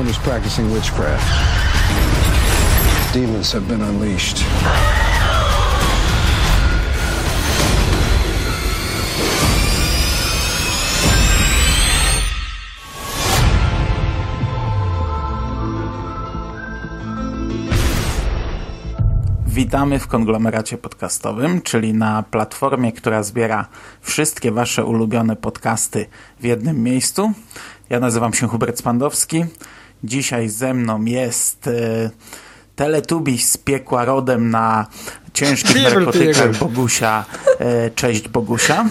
Someone is practicing witchcraft. Demons have been unleashed. Witamy w konglomeracie podcastowym, czyli na platformie, która zbiera wszystkie Wasze ulubione podcasty w jednym miejscu. Ja nazywam się Hubert Spandowski. Dzisiaj ze mną jest Teletubbies z piekła rodem na ciężkich narkotykach. Bogusia. E, cześć Bogusia.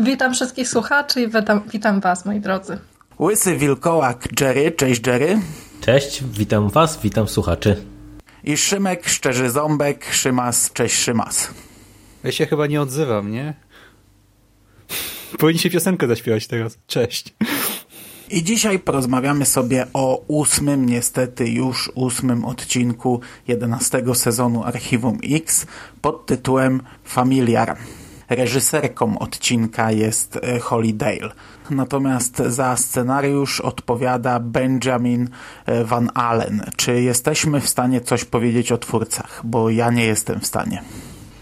Witam wszystkich słuchaczy i witam, witam Was, moi drodzy. Łysy wilkołak Jerry. Cześć Jerry. Cześć, witam was, witam słuchaczy. I Szymek Szczerzy Ząbek. Szymas. Cześć Szymas. Ja się chyba nie odzywam, nie? Powinniście piosenkę zaśpiewać teraz. Cześć. I dzisiaj porozmawiamy sobie o ósmym, niestety już ósmym odcinku 11 sezonu Archiwum X pod tytułem Familiar. Reżyserką odcinka jest e, Holly Dale. Natomiast za scenariusz odpowiada Benjamin e, Van Allen. Czy jesteśmy w stanie coś powiedzieć o twórcach? Bo ja nie jestem w stanie.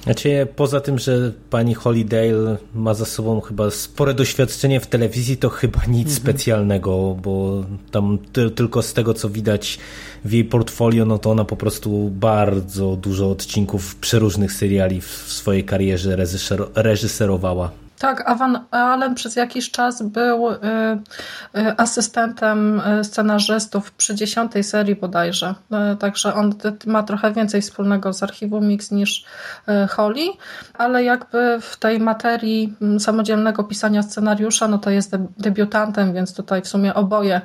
Znaczy, poza tym, że pani Holidale ma za sobą chyba spore doświadczenie w telewizji, to chyba nic specjalnego, bo tam ty, tylko z tego, co widać w jej portfolio, no to ona po prostu bardzo dużo odcinków przeróżnych seriali w swojej karierze reżyser reżyserowała. Tak, a Van Allen przez jakiś czas był y, y, asystentem y, scenarzystów przy dziesiątej serii bodajże. Y, także on ma trochę więcej wspólnego z archiwum Mix niż y, Holly, ale jakby w tej materii samodzielnego pisania scenariusza, no to jest de- debiutantem, więc tutaj w sumie oboje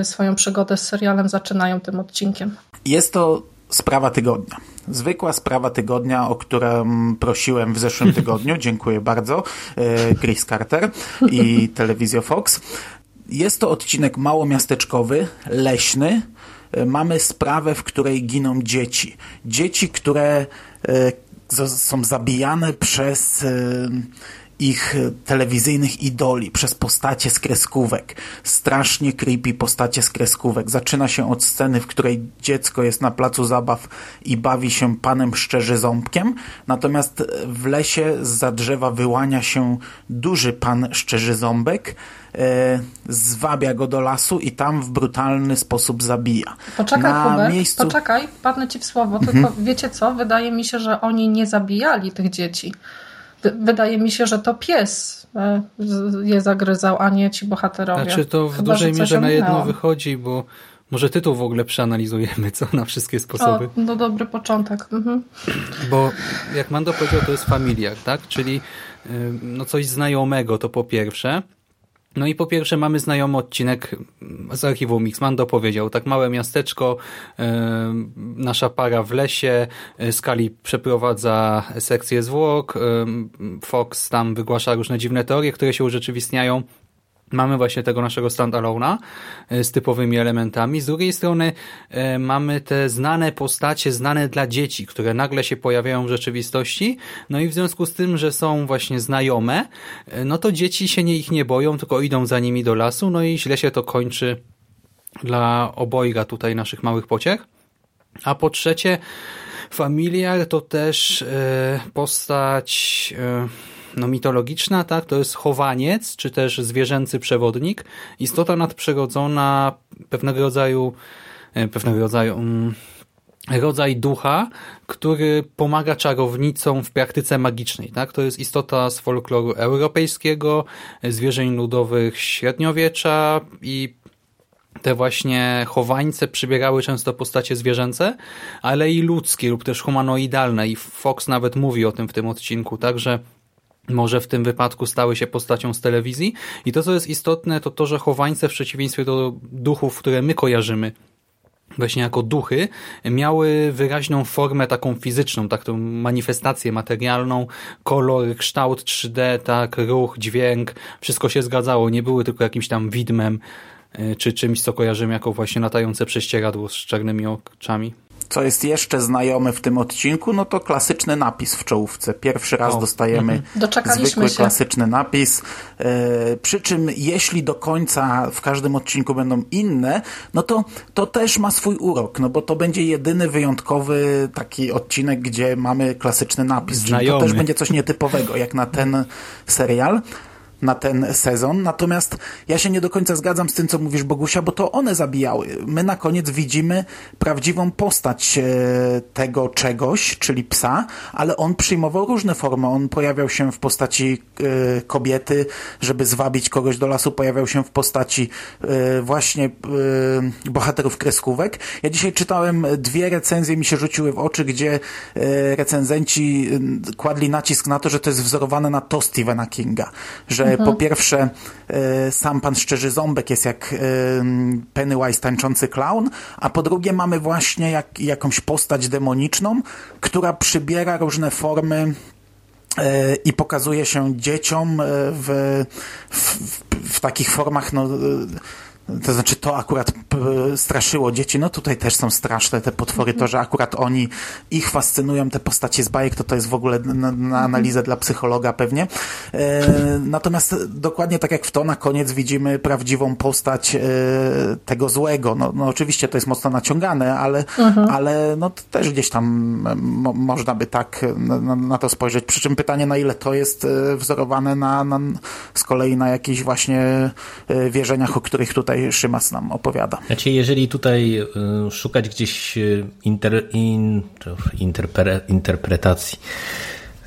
y, swoją przygodę z serialem zaczynają tym odcinkiem. Jest to sprawa tygodnia. Zwykła sprawa tygodnia, o którą prosiłem w zeszłym tygodniu. Dziękuję bardzo. e, Chris Carter i Telewizja Fox. Jest to odcinek mało miasteczkowy, leśny. E, Mamy sprawę, w której giną dzieci. Dzieci, które e, są zabijane przez ich telewizyjnych idoli, przez postacie z kreskówek. Strasznie creepy postacie z kreskówek. Zaczyna się od sceny, w której dziecko jest na placu zabaw i bawi się panem szczerzy ząbkiem, natomiast w lesie za drzewa wyłania się duży pan szczerzy ząbek, e, zwabia go do lasu i tam w brutalny sposób zabija. Poczekaj, Na Hubert, miejscu... poczekaj, padnę ci w słowo, tylko wiecie co? Wydaje mi się, że oni nie zabijali tych dzieci. Wy- Wydaje mi się, że to pies e, je zagryzał, a nie ci bohaterowie. Znaczy to w Chyba, dużej mierze na jedno wychodzi, bo może tytuł w ogóle przeanalizujemy, co na wszystkie sposoby. O, no dobry początek. Mhm. Bo jak Mando powiedział, to jest familiar, tak? Czyli y, no coś znajomego to po pierwsze. No i po pierwsze mamy znajomy odcinek z archiwum Mix. Mando powiedział, tak małe miasteczko, y, nasza para w lesie, Skali przeprowadza sekcję zwłok, y, Fox tam wygłasza różne dziwne teorie, które się urzeczywistniają. Mamy właśnie tego naszego standalone'a y, z typowymi elementami. Z drugiej strony y, mamy te znane postacie, znane dla dzieci, które nagle się pojawiają w rzeczywistości. No i w związku z tym, że są właśnie znajome, y, no to dzieci się nie, ich nie boją, tylko idą za nimi do lasu. No i źle się to kończy dla obojga tutaj naszych małych pociech. A po trzecie, familiar to też e, postać e, no, mitologiczna, tak? To jest chowaniec, czy też zwierzęcy przewodnik. Istota nadprzyrodzona, pewnego rodzaju, e, pewnego rodzaju mm, rodzaj ducha, który pomaga czarownicom w praktyce magicznej. Tak? To jest istota z folkloru europejskiego, zwierzeń ludowych średniowiecza i te właśnie chowańce przybierały często postacie zwierzęce, ale i ludzkie lub też humanoidalne i Fox nawet mówi o tym w tym odcinku, także może w tym wypadku stały się postacią z telewizji. I to, co jest istotne, to to, że chowańce w przeciwieństwie do duchów, które my kojarzymy właśnie jako duchy, miały wyraźną formę taką fizyczną, taką manifestację materialną, kolor, kształt 3D, tak, ruch, dźwięk, wszystko się zgadzało, nie były tylko jakimś tam widmem, y, czy czymś, co kojarzymy jako właśnie latające prześcieradło z czarnymi oczami. Co jest jeszcze znajome w tym odcinku, no to klasyczny napis w czołówce. Pierwszy raz O, dostajemy mhm. Zwykły, się. klasyczny napis. E, przy czym jeśli do końca w każdym odcinku będą inne, no to to też ma swój urok, no bo to będzie jedyny wyjątkowy taki odcinek, gdzie mamy klasyczny napis. Czyli to Znajomy. też będzie coś nietypowego, jak na ten serial na ten sezon. Natomiast ja się nie do końca zgadzam z tym, co mówisz, Bogusia, bo to one zabijały. My na koniec widzimy prawdziwą postać e, tego czegoś, czyli psa, ale on przyjmował różne formy. On pojawiał się w postaci e, kobiety, żeby zwabić kogoś do lasu, pojawiał się w postaci e, właśnie bohaterów kreskówek. Ja dzisiaj czytałem dwie recenzje, mi się rzuciły w oczy, gdzie recenzenci kładli nacisk na to, że to jest wzorowane na to Stephena Kinga. Że po pierwsze e, sam pan Szczerzy Ząbek jest jak e, Pennywise tańczący clown, a po drugie mamy właśnie jak, jakąś postać demoniczną, która przybiera różne formy e, i pokazuje się dzieciom w, w, w, takich formach, no, to znaczy to akurat straszyło dzieci, no tutaj też są straszne te potwory, to, że akurat oni, ich fascynują te postacie z bajek, to to jest w ogóle na, na analizę dla psychologa pewnie. E, natomiast dokładnie tak jak w to na koniec widzimy prawdziwą postać e, tego złego. No, no oczywiście to jest mocno naciągane, ale, ale no też gdzieś tam mo, można by tak na, na, na to spojrzeć. Przy czym pytanie, na ile to jest e, wzorowane na, na z kolei na jakichś właśnie e, wierzeniach, o których tutaj Szymas nam opowiada. Znaczy, jeżeli tutaj y, szukać gdzieś y, inter, in, interpre, interpretacji,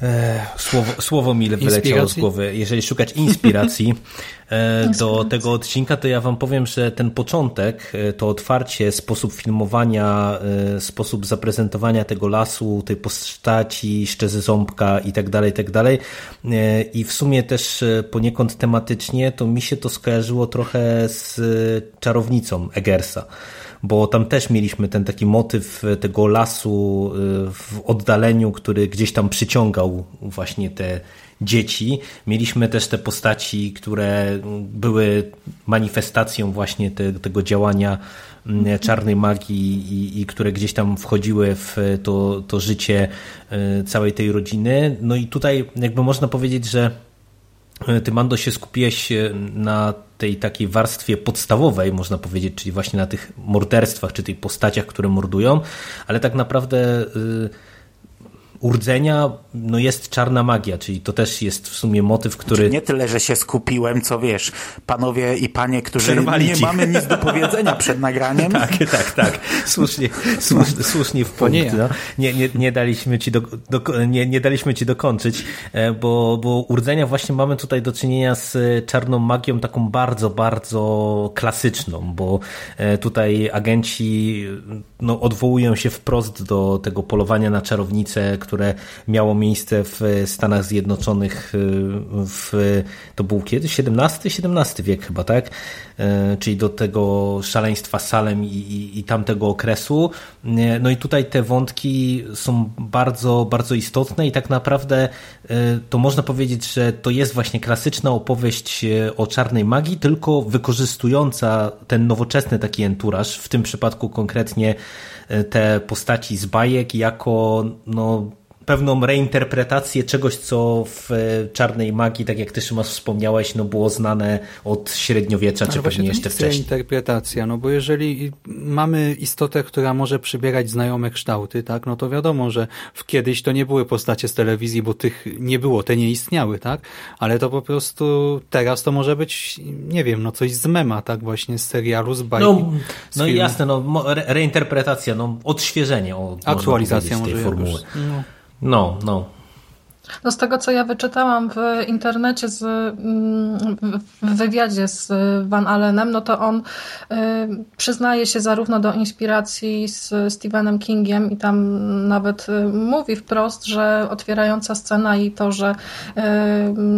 e, słowo, słowo mi wyleciało z głowy, jeżeli szukać inspiracji do tego odcinka, to ja wam powiem, że ten początek, e, to otwarcie, sposób filmowania, e, sposób zaprezentowania tego lasu, tej postaci, szczerzy ząbka i tak dalej, i tak dalej. E, I w sumie też e, poniekąd tematycznie, to mi się to skojarzyło trochę z e, czarownicą Egersa bo tam też mieliśmy ten taki motyw tego lasu w oddaleniu, który gdzieś tam przyciągał właśnie te dzieci. Mieliśmy też te postaci, które były manifestacją właśnie te, tego działania mm, czarnej magii i, i które gdzieś tam wchodziły w to, to życie y, całej tej rodziny. No i tutaj jakby można powiedzieć, że ty, Mando, się skupiłeś e, na tej takiej warstwie podstawowej, można powiedzieć, czyli właśnie na tych morderstwach, czy tych postaciach, które mordują, ale tak naprawdę y, urdzenia no jest czarna magia, czyli to też jest w sumie motyw, który... Nie tyle, że się skupiłem, co wiesz, panowie i panie, którzy Przerwali nie ci. mamy nic do powiedzenia przed nagraniem. Tak, tak, tak. Słusznie, słusznie, słusznie w punkt. nie ja. no. nie, nie, nie, daliśmy ci do, do, nie, nie daliśmy ci dokończyć, e, bo, bo urdzenia właśnie mamy tutaj do czynienia z czarną magią taką bardzo, bardzo klasyczną, bo e, tutaj agenci no, odwołują się wprost do tego polowania na czarownicę, które miało miejsce w Stanach Zjednoczonych e, w, to był kiedy? XVII? XVII wiek chyba, tak? E, Czyli do tego szaleństwa Salem i, i, i tamtego okresu. E, No i tutaj te wątki są bardzo, bardzo istotne i tak naprawdę e, to można powiedzieć, że to jest właśnie klasyczna opowieść o czarnej magii, tylko wykorzystująca ten nowoczesny taki enturaż, w tym przypadku konkretnie te postaci z bajek jako no, pewną reinterpretację czegoś, co w e, czarnej magii, tak jak ty Szymas wspomniałeś, no było znane od średniowiecza, czy pewnie jeszcze jest wcześniej. interpretacja, no bo jeżeli mamy istotę, która może przybierać znajome kształty, tak, no to wiadomo, że w kiedyś to nie były postacie z telewizji, bo tych nie było, te nie istniały, tak, ale to po prostu teraz to może być, nie wiem, no coś z mema, tak, właśnie z serialu, z bajki, No, no jasne, no, reinterpretacja, no, odświeżenie. O, Aktualizacja powiedzieć, tej może formuły. no. No, no. No z tego, co ja wyczytałam w internecie z, mm, w wywiadzie z Van Allenem, no to on y, przyznaje się zarówno do inspiracji z Stephenem Kingiem i tam nawet y, mówi wprost, że otwierająca scena i to, że y,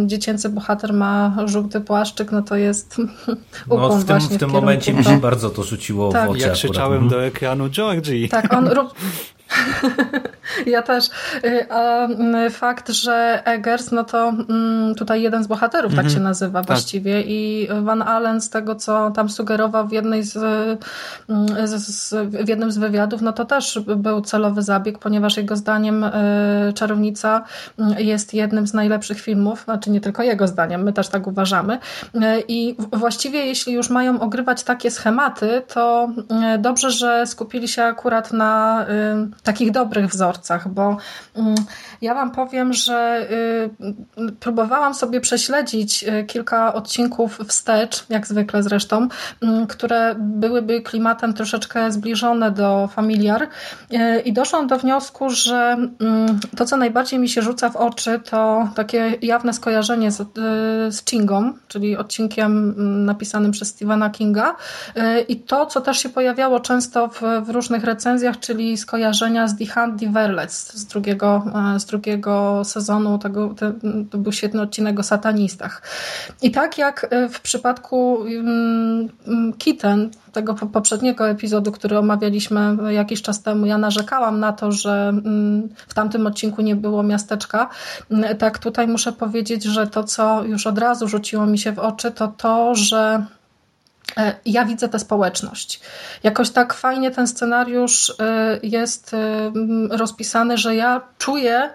dziecięcy bohater ma żółty płaszczyk, no to jest no, w tym, właśnie w tym w momencie mi się bardzo to rzuciło Tak. w oczy. Ja akurat. krzyczałem Mhm. do ekranu Georgie. Tak, on. Ja też. Y, A mm, fakt, że Eggers, no to mm, tutaj jeden z bohaterów tak się nazywa właściwie i Van Allen z tego, co tam sugerował w jednej z, mm, z, z w jednym z wywiadów, no to też był celowy zabieg, ponieważ jego zdaniem y, Czarownica jest jednym z najlepszych filmów, znaczy nie tylko jego zdaniem, my też tak uważamy. Y, I właściwie jeśli już mają ogrywać takie schematy, to dobrze, że skupili się akurat na takich dobrych wzorcach, bo mm, ja Wam powiem, że y, próbowałam sobie prześledzić y, kilka odcinków wstecz, jak zwykle zresztą, mm, które byłyby klimatem troszeczkę zbliżone do familiar y, i doszłam do wniosku, że mm, to, co najbardziej mi się rzuca w oczy, to takie jawne skojarzenie z, z Chingą, czyli odcinkiem napisanym przez Stephena Kinga i to, co też się pojawiało często w, w różnych recenzjach, czyli skojarzenia z The the Verlets z drugiego, e, z drugiego sezonu. Tego, te, to był świetny odcinek o satanistach. I tak jak e, w przypadku mm, mm, Kitten, tego po- poprzedniego epizodu, który omawialiśmy jakiś czas temu, ja narzekałam na to, że mm, w tamtym odcinku nie było miasteczka. Tak tutaj muszę powiedzieć, że to, co już od razu rzuciło mi się w oczy, to to, że ja widzę tę społeczność. Jakoś tak fajnie ten scenariusz e, jest e, rozpisany, że ja czuję,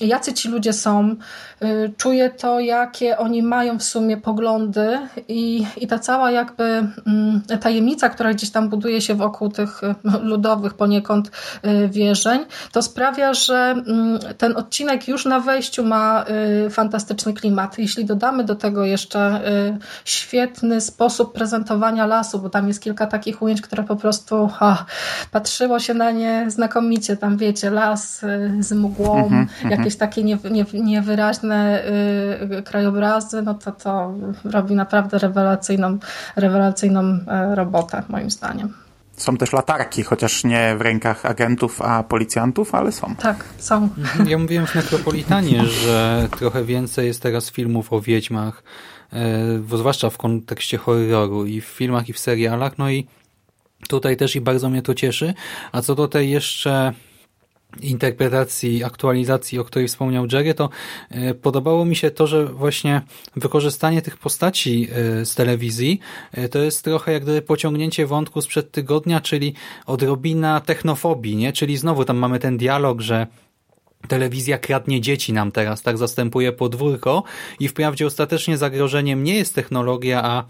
jacy ci ludzie są, e, czuję to, jakie oni mają w sumie poglądy i, i ta cała jakby m, tajemnica, która gdzieś tam buduje się wokół tych e, ludowych poniekąd e, wierzeń, to sprawia, że m, ten odcinek już na wejściu ma fantastyczny klimat. Jeśli dodamy do tego jeszcze świetny sposób prezentowania lasu, bo tam jest kilka takich ujęć, które po prostu ha, patrzyło się na nie znakomicie. Tam wiecie, las y, z mgłą, jakieś takie nie, nie, niewyraźne y, krajobrazy, no to to robi naprawdę rewelacyjną, rewelacyjną e, robotę, moim zdaniem. Są też latarki, chociaż nie w rękach agentów, a policjantów, ale są. Tak, są. Ja mówiłem w Necropolitanie, że trochę więcej jest teraz filmów o wiedźmach, e, bo zwłaszcza w kontekście horroru i w filmach i w serialach, no i tutaj też i bardzo mnie to cieszy. A co do tej jeszcze interpretacji, aktualizacji, o której wspomniał Jerry, to e, podobało mi się to, że właśnie wykorzystanie tych postaci e, z telewizji e, to jest trochę jak gdyby pociągnięcie wątku sprzed tygodnia, czyli odrobina technofobii, nie? Czyli znowu tam mamy ten dialog, że telewizja kradnie dzieci nam teraz, tak zastępuje podwórko i wprawdzie ostatecznie zagrożeniem nie jest technologia, a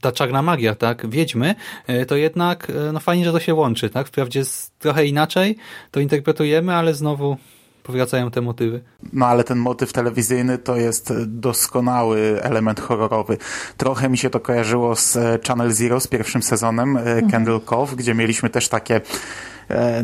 ta czarna magia, tak, wiedźmy, e, to jednak e, no fajnie, że to się łączy, tak, wprawdzie jest trochę inaczej to interpretujemy, ale znowu powracają te motywy. No ale ten motyw telewizyjny to jest doskonały element horrorowy. Trochę mi się to kojarzyło z e, Channel Zero, z pierwszym sezonem e, Candle Cove, gdzie mieliśmy też takie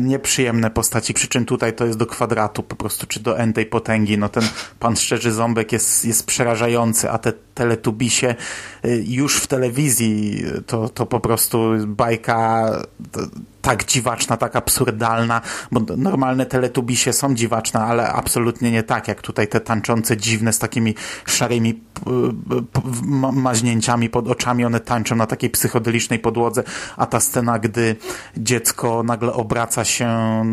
nieprzyjemne postaci, przy czym tutaj to jest do kwadratu po prostu, czy do n tej potęgi. No ten pan szczerzy ząbek jest, jest przerażający, a te teletubisie e, już w telewizji to, to po prostu bajka tak dziwaczna, tak absurdalna, bo normalne teletubisie są dziwaczne, ale absolutnie nie tak, jak tutaj te tańczące dziwne z takimi szarymi maźnięciami pod oczami, one tańczą na takiej psychodelicznej podłodze, a ta scena, gdy dziecko nagle obraca się e,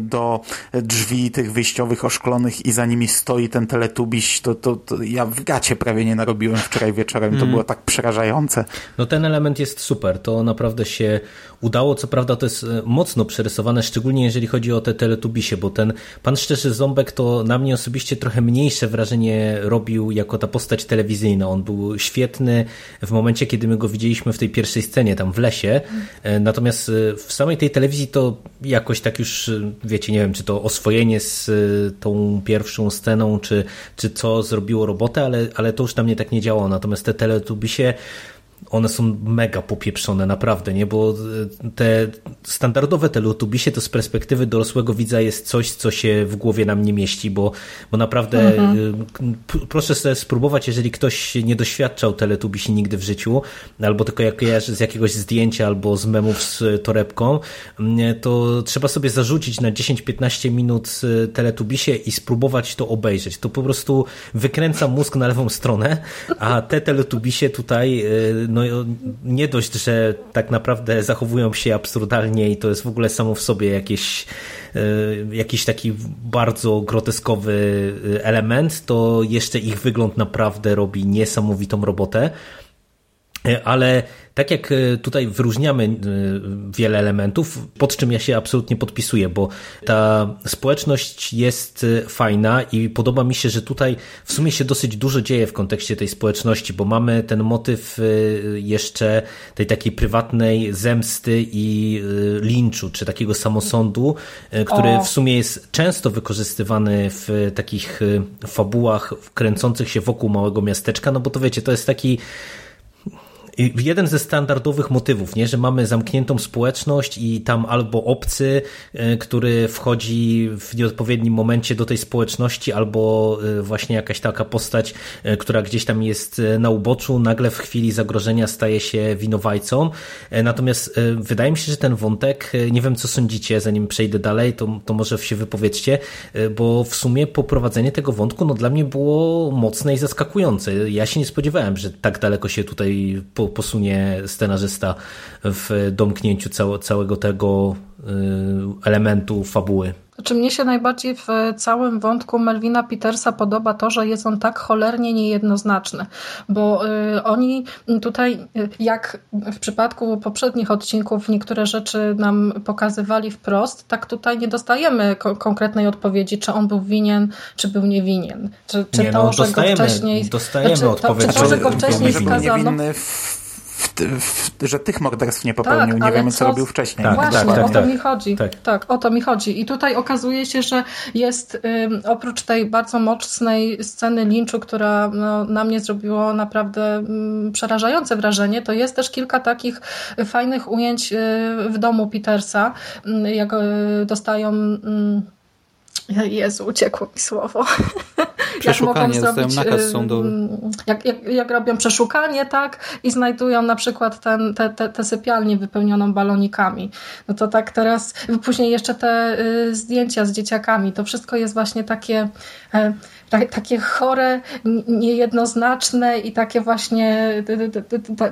do drzwi tych wyjściowych oszklonych i za nimi stoi ten teletubiś, to, to, to ja w gacie prawie nie narobiłem wczoraj wieczorem, to było tak przerażające. No ten element jest super, to naprawdę się udało, co prawda to jest e, mocno przerysowane, szczególnie jeżeli chodzi o te teletubisie, bo ten Pan Szczerzy Ząbek to na mnie osobiście trochę mniejsze wrażenie robił jako ta postać telewizyjna. On był świetny w momencie, kiedy my go widzieliśmy w tej pierwszej scenie tam w lesie, E, natomiast w samej tej telewizji to jakoś tak już, e, wiecie, nie wiem, czy to oswojenie z e, tą pierwszą sceną, czy, czy co zrobiło robotę, ale, ale to już na mnie tak nie działało. Natomiast te teletubisie one są mega popieprzone, naprawdę, nie? Bo e, te standardowe teletubisie to z perspektywy dorosłego widza jest coś, co się w głowie nam nie mieści, bo, bo naprawdę mhm. proszę sobie spróbować, jeżeli ktoś nie doświadczał teletubisi nigdy w życiu, albo tylko jak z jakiegoś zdjęcia, albo z memów z torebką, to trzeba sobie zarzucić na 10-15 minut e, teletubisie i spróbować to obejrzeć. To po prostu wykręca mózg na lewą stronę, a te teletubisie tutaj e, no nie dość, że tak naprawdę zachowują się absurdalnie i to jest w ogóle samo w sobie jakieś, e, jakiś taki bardzo groteskowy element, to jeszcze ich wygląd naprawdę robi niesamowitą robotę. Ale tak jak e, tutaj wyróżniamy e, wiele elementów, pod czym ja się absolutnie podpisuję, bo ta społeczność jest e, fajna i podoba mi się, że tutaj w sumie się dosyć dużo dzieje w kontekście tej społeczności, bo mamy ten motyw jeszcze tej takiej prywatnej zemsty i linczu, czy takiego samosądu, który w sumie jest często wykorzystywany w takich fabułach kręcących się wokół małego miasteczka, no bo to wiecie, to jest taki jeden ze standardowych motywów, nie? że mamy zamkniętą społeczność i tam albo obcy, e, który wchodzi w nieodpowiednim momencie do tej społeczności, albo e, właśnie jakaś taka postać, która gdzieś tam jest na uboczu, nagle w chwili zagrożenia staje się winowajcą. Natomiast wydaje mi się, że ten wątek, nie wiem co sądzicie, zanim przejdę dalej, to, to może się wypowiedzcie, bo w sumie poprowadzenie tego wątku no, dla mnie było mocne i zaskakujące. Ja się nie spodziewałem, że tak daleko się tutaj po posunie scenarzysta w domknięciu całego tego y, elementu fabuły. Znaczy mnie się najbardziej w całym wątku Melvina Petersa podoba to, że jest on tak cholernie niejednoznaczny, bo y, oni tutaj, y, jak w przypadku poprzednich odcinków niektóre rzeczy nam pokazywali wprost, tak tutaj nie dostajemy ko konkretnej odpowiedzi, czy on był winien, czy był niewinien. Czy, czy nie, to, no, że go wcześniej... Dostajemy znaczy, odpowiedź, to, czy to, że go wcześniej skazano... W w, że tych morderstw nie popełnił, tak, nie wiemy co, co robił wcześniej. Tak, Właśnie, tak, o to tak. mi chodzi. Tak. tak. o to mi chodzi. I tutaj okazuje się, że jest ym, oprócz tej bardzo mocnej sceny linczu, która no, na mnie zrobiło naprawdę ym, przerażające wrażenie, to jest też kilka takich fajnych ujęć y, w domu Petersa, y, jak y, dostają Jezu, uciekło mi słowo. Przeszukanie, jak mogą nakaz sądowy. Jak, jak, jak robią przeszukanie, tak, i znajdują na przykład ten, te, te, te sypialnię wypełnioną balonikami. No to tak teraz, później jeszcze te y, zdjęcia z dzieciakami, to wszystko jest właśnie takie... Takie chore, niejednoznaczne i takie właśnie,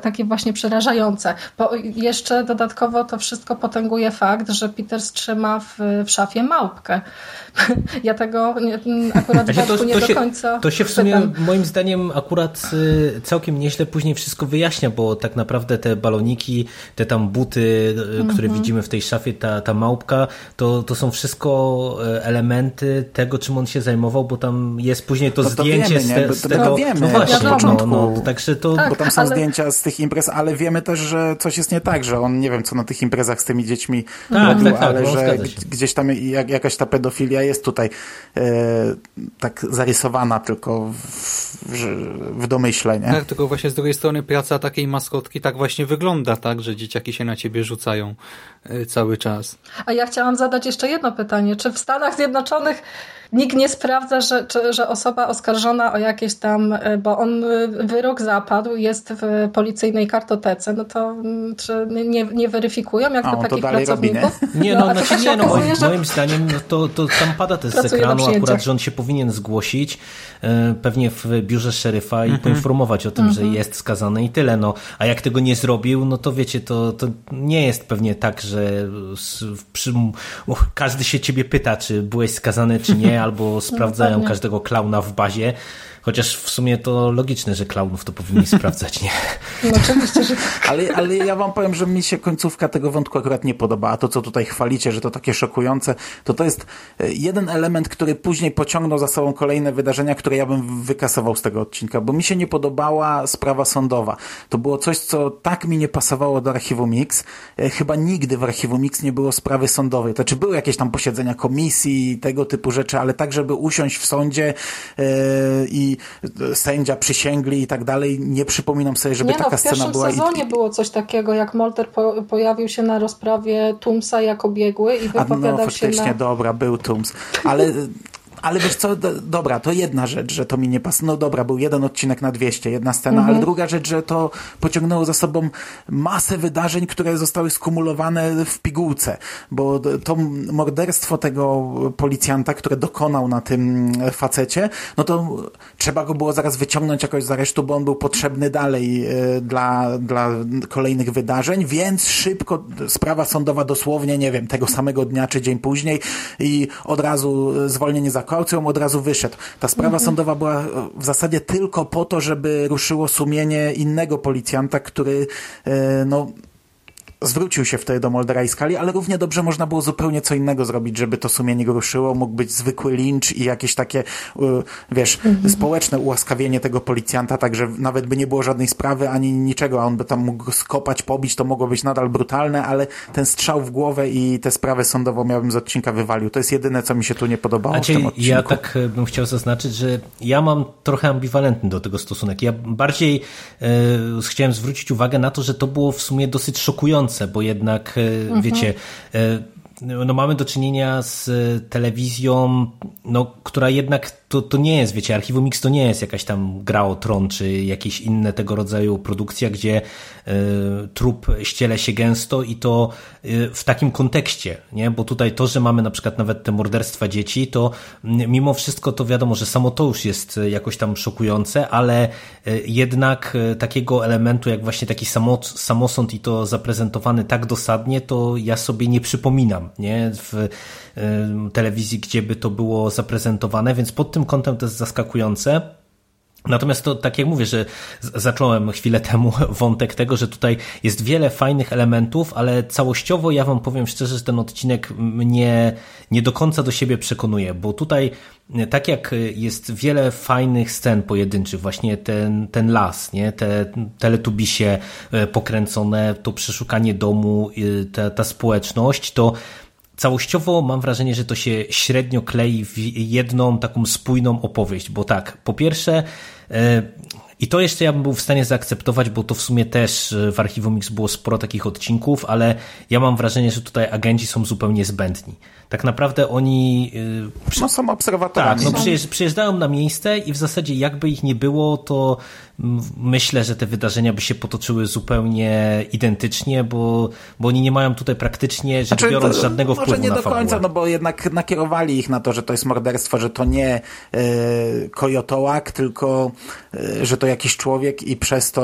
takie właśnie przerażające. Bo jeszcze dodatkowo to wszystko potęguje fakt, że Peter trzyma w, w szafie małpkę. Ja tego akurat w to, nie to do się, końca To się w sumie pytam. moim zdaniem akurat y, całkiem nieźle później wszystko wyjaśnia, bo tak naprawdę te baloniki, te tam buty, y, które mhm. widzimy w tej szafie, ta, ta małpka, to, to są wszystko y, elementy tego, czym on się zajmował, bo tam jest później to, to zdjęcie to wiemy, z, te, z tego. wiemy, no właśnie, no, no, także to... Tak, bo tam są ale... zdjęcia z tych imprez, ale wiemy też, że coś jest nie tak, że on nie wiem, co na tych imprezach z tymi dziećmi tak, robił, tak, tak, ale no, że gdzieś tam jak, jakaś ta pedofilia jest tutaj e, tak zarysowana tylko w, w, w domyśle, nie? Tak, tylko właśnie z drugiej strony praca takiej maskotki tak właśnie wygląda, tak, że dzieciaki się na ciebie rzucają cały czas. A ja chciałam zadać jeszcze jedno pytanie. Czy w Stanach Zjednoczonych nikt nie sprawdza, że, czy, że osoba oskarżona o jakieś tam, e, bo on e, wyrok zapadł, jest w policyjnej kartotece, no to mm, czy nie, nie weryfikują, jak to takich pracowników? Robi, nie? nie, no, no znaczy, nie, no moim, że... moim zdaniem no to, to tam pada też z ekranu akurat, że on się powinien zgłosić e, pewnie w biurze szeryfa i mm -hmm. poinformować o tym, mm -hmm. że mhm. jest skazany i tyle. No, a jak tego nie zrobił, no to wiecie, to, to nie jest pewnie tak, że przy, każdy się ciebie pyta, czy byłeś skazany, czy nie, albo sprawdzają no, każdego klauna w bazie. Chociaż w sumie to logiczne, że klaunów to powinni sprawdzać, nie? No oczywiście, że tak. ale, ale ja wam powiem, że mi się końcówka tego wątku akurat nie podoba. A to, co tutaj chwalicie, że to takie szokujące, to to jest e, jeden element, który później pociągnął za sobą kolejne wydarzenia, które ja bym wykasował z tego odcinka, bo mi się nie podobała sprawa sądowa. To było coś, co tak mi nie pasowało do Archiwum Mix. E, chyba nigdy w Archiwum Mix nie było sprawy sądowej. To znaczy były jakieś tam posiedzenia komisji, tego typu rzeczy, ale tak, żeby usiąść w sądzie yy, i i sędzia przysięgli i tak dalej. Nie przypominam sobie, żeby nie no, taka w scena pierwszym była. sezonie i, było coś takiego, jak Molter po, pojawił się na rozprawie Tumsa jako biegły i a no wypowiadał się faktycznie, na... dobra, był Tums. Ale ale wiesz co, do, dobra, to jedna rzecz, że to mi nie pasuje. No dobra, był jeden odcinek na 200, jedna scena, Mhm. ale druga rzecz, że to pociągnęło za sobą masę wydarzeń, które zostały skumulowane w pigułce, bo to morderstwo tego policjanta, które dokonał na tym facecie, no to trzeba go było zaraz wyciągnąć jakoś z aresztu, bo on był potrzebny dalej e, dla, dla kolejnych wydarzeń, więc szybko sprawa sądowa dosłownie, nie wiem, tego samego dnia czy dzień później i od razu zwolnienie za kaucją, od razu wyszedł. Ta sprawa sądowa była e, w zasadzie tylko po to, żeby ruszyło sumienie innego policjanta, który e, no zwrócił się wtedy do Moldera i Skali, ale równie dobrze można było zupełnie co innego zrobić, żeby to sumienie go ruszyło. Mógł być zwykły lincz i jakieś takie, y, wiesz, społeczne ułaskawienie tego policjanta, tak że nawet by nie było żadnej sprawy ani niczego, a on by tam mógł skopać, pobić, to mogło być nadal brutalne, ale ten strzał w głowę i tę sprawę sądową miałbym z odcinka wywalił. To jest jedyne, co mi się tu nie podobało w tym odcinku. ja tak e, bym chciał zaznaczyć, że ja mam trochę ambiwalentny do tego stosunek. Ja bardziej e, chciałem zwrócić uwagę na to, że to było w sumie dosyć szokujące, bo jednak, e, wiecie, e, no mamy do czynienia z telewizją, no, która jednak to, to nie jest, wiecie, Archiwum Mix to nie jest jakaś tam gra o tron, czy jakieś inne tego rodzaju produkcja, gdzie e, trup ściele się gęsto i to e, w takim kontekście, nie? Bo tutaj to, że mamy na przykład nawet te morderstwa dzieci, to mimo wszystko to wiadomo, że samo to już jest e, jakoś tam szokujące, ale e, jednak takiego elementu jak właśnie taki samo, samosąd i to zaprezentowany tak dosadnie, to ja sobie nie przypominam, nie? W telewizji, gdzie by to było zaprezentowane, więc pod tym kątem to jest zaskakujące. Natomiast to, tak jak mówię, że zacząłem chwilę temu wątek tego, że tutaj jest wiele fajnych elementów, ale całościowo ja wam powiem szczerze, że ten odcinek mnie nie do końca do siebie przekonuje, bo tutaj e, tak jak jest wiele fajnych scen pojedynczych, właśnie ten, ten las, nie? te teletubisie e, pokręcone, to przeszukanie domu, e, ta, ta społeczność, to Całościowo mam wrażenie, że to się średnio klei w jedną taką spójną opowieść, bo tak, po pierwsze, e, i to jeszcze ja bym był w stanie zaakceptować, bo to w sumie też e, w Archiwum Mix było sporo takich odcinków, ale ja mam wrażenie, że tutaj agenci są zupełnie zbędni. Tak naprawdę oni e, przy- No są obserwatorami. tak, no przyjeżdż, przyjeżdżają na miejsce i w zasadzie jakby ich nie było, to myślę, że te wydarzenia by się potoczyły zupełnie identycznie, bo, bo oni nie mają tutaj praktycznie, rzecz biorąc, to żadnego może wpływu nie na do fabułę. końca, no bo jednak nakierowali ich na to, że to jest morderstwo, że to nie e, kojotołak, tylko e, że to jakiś człowiek i przez to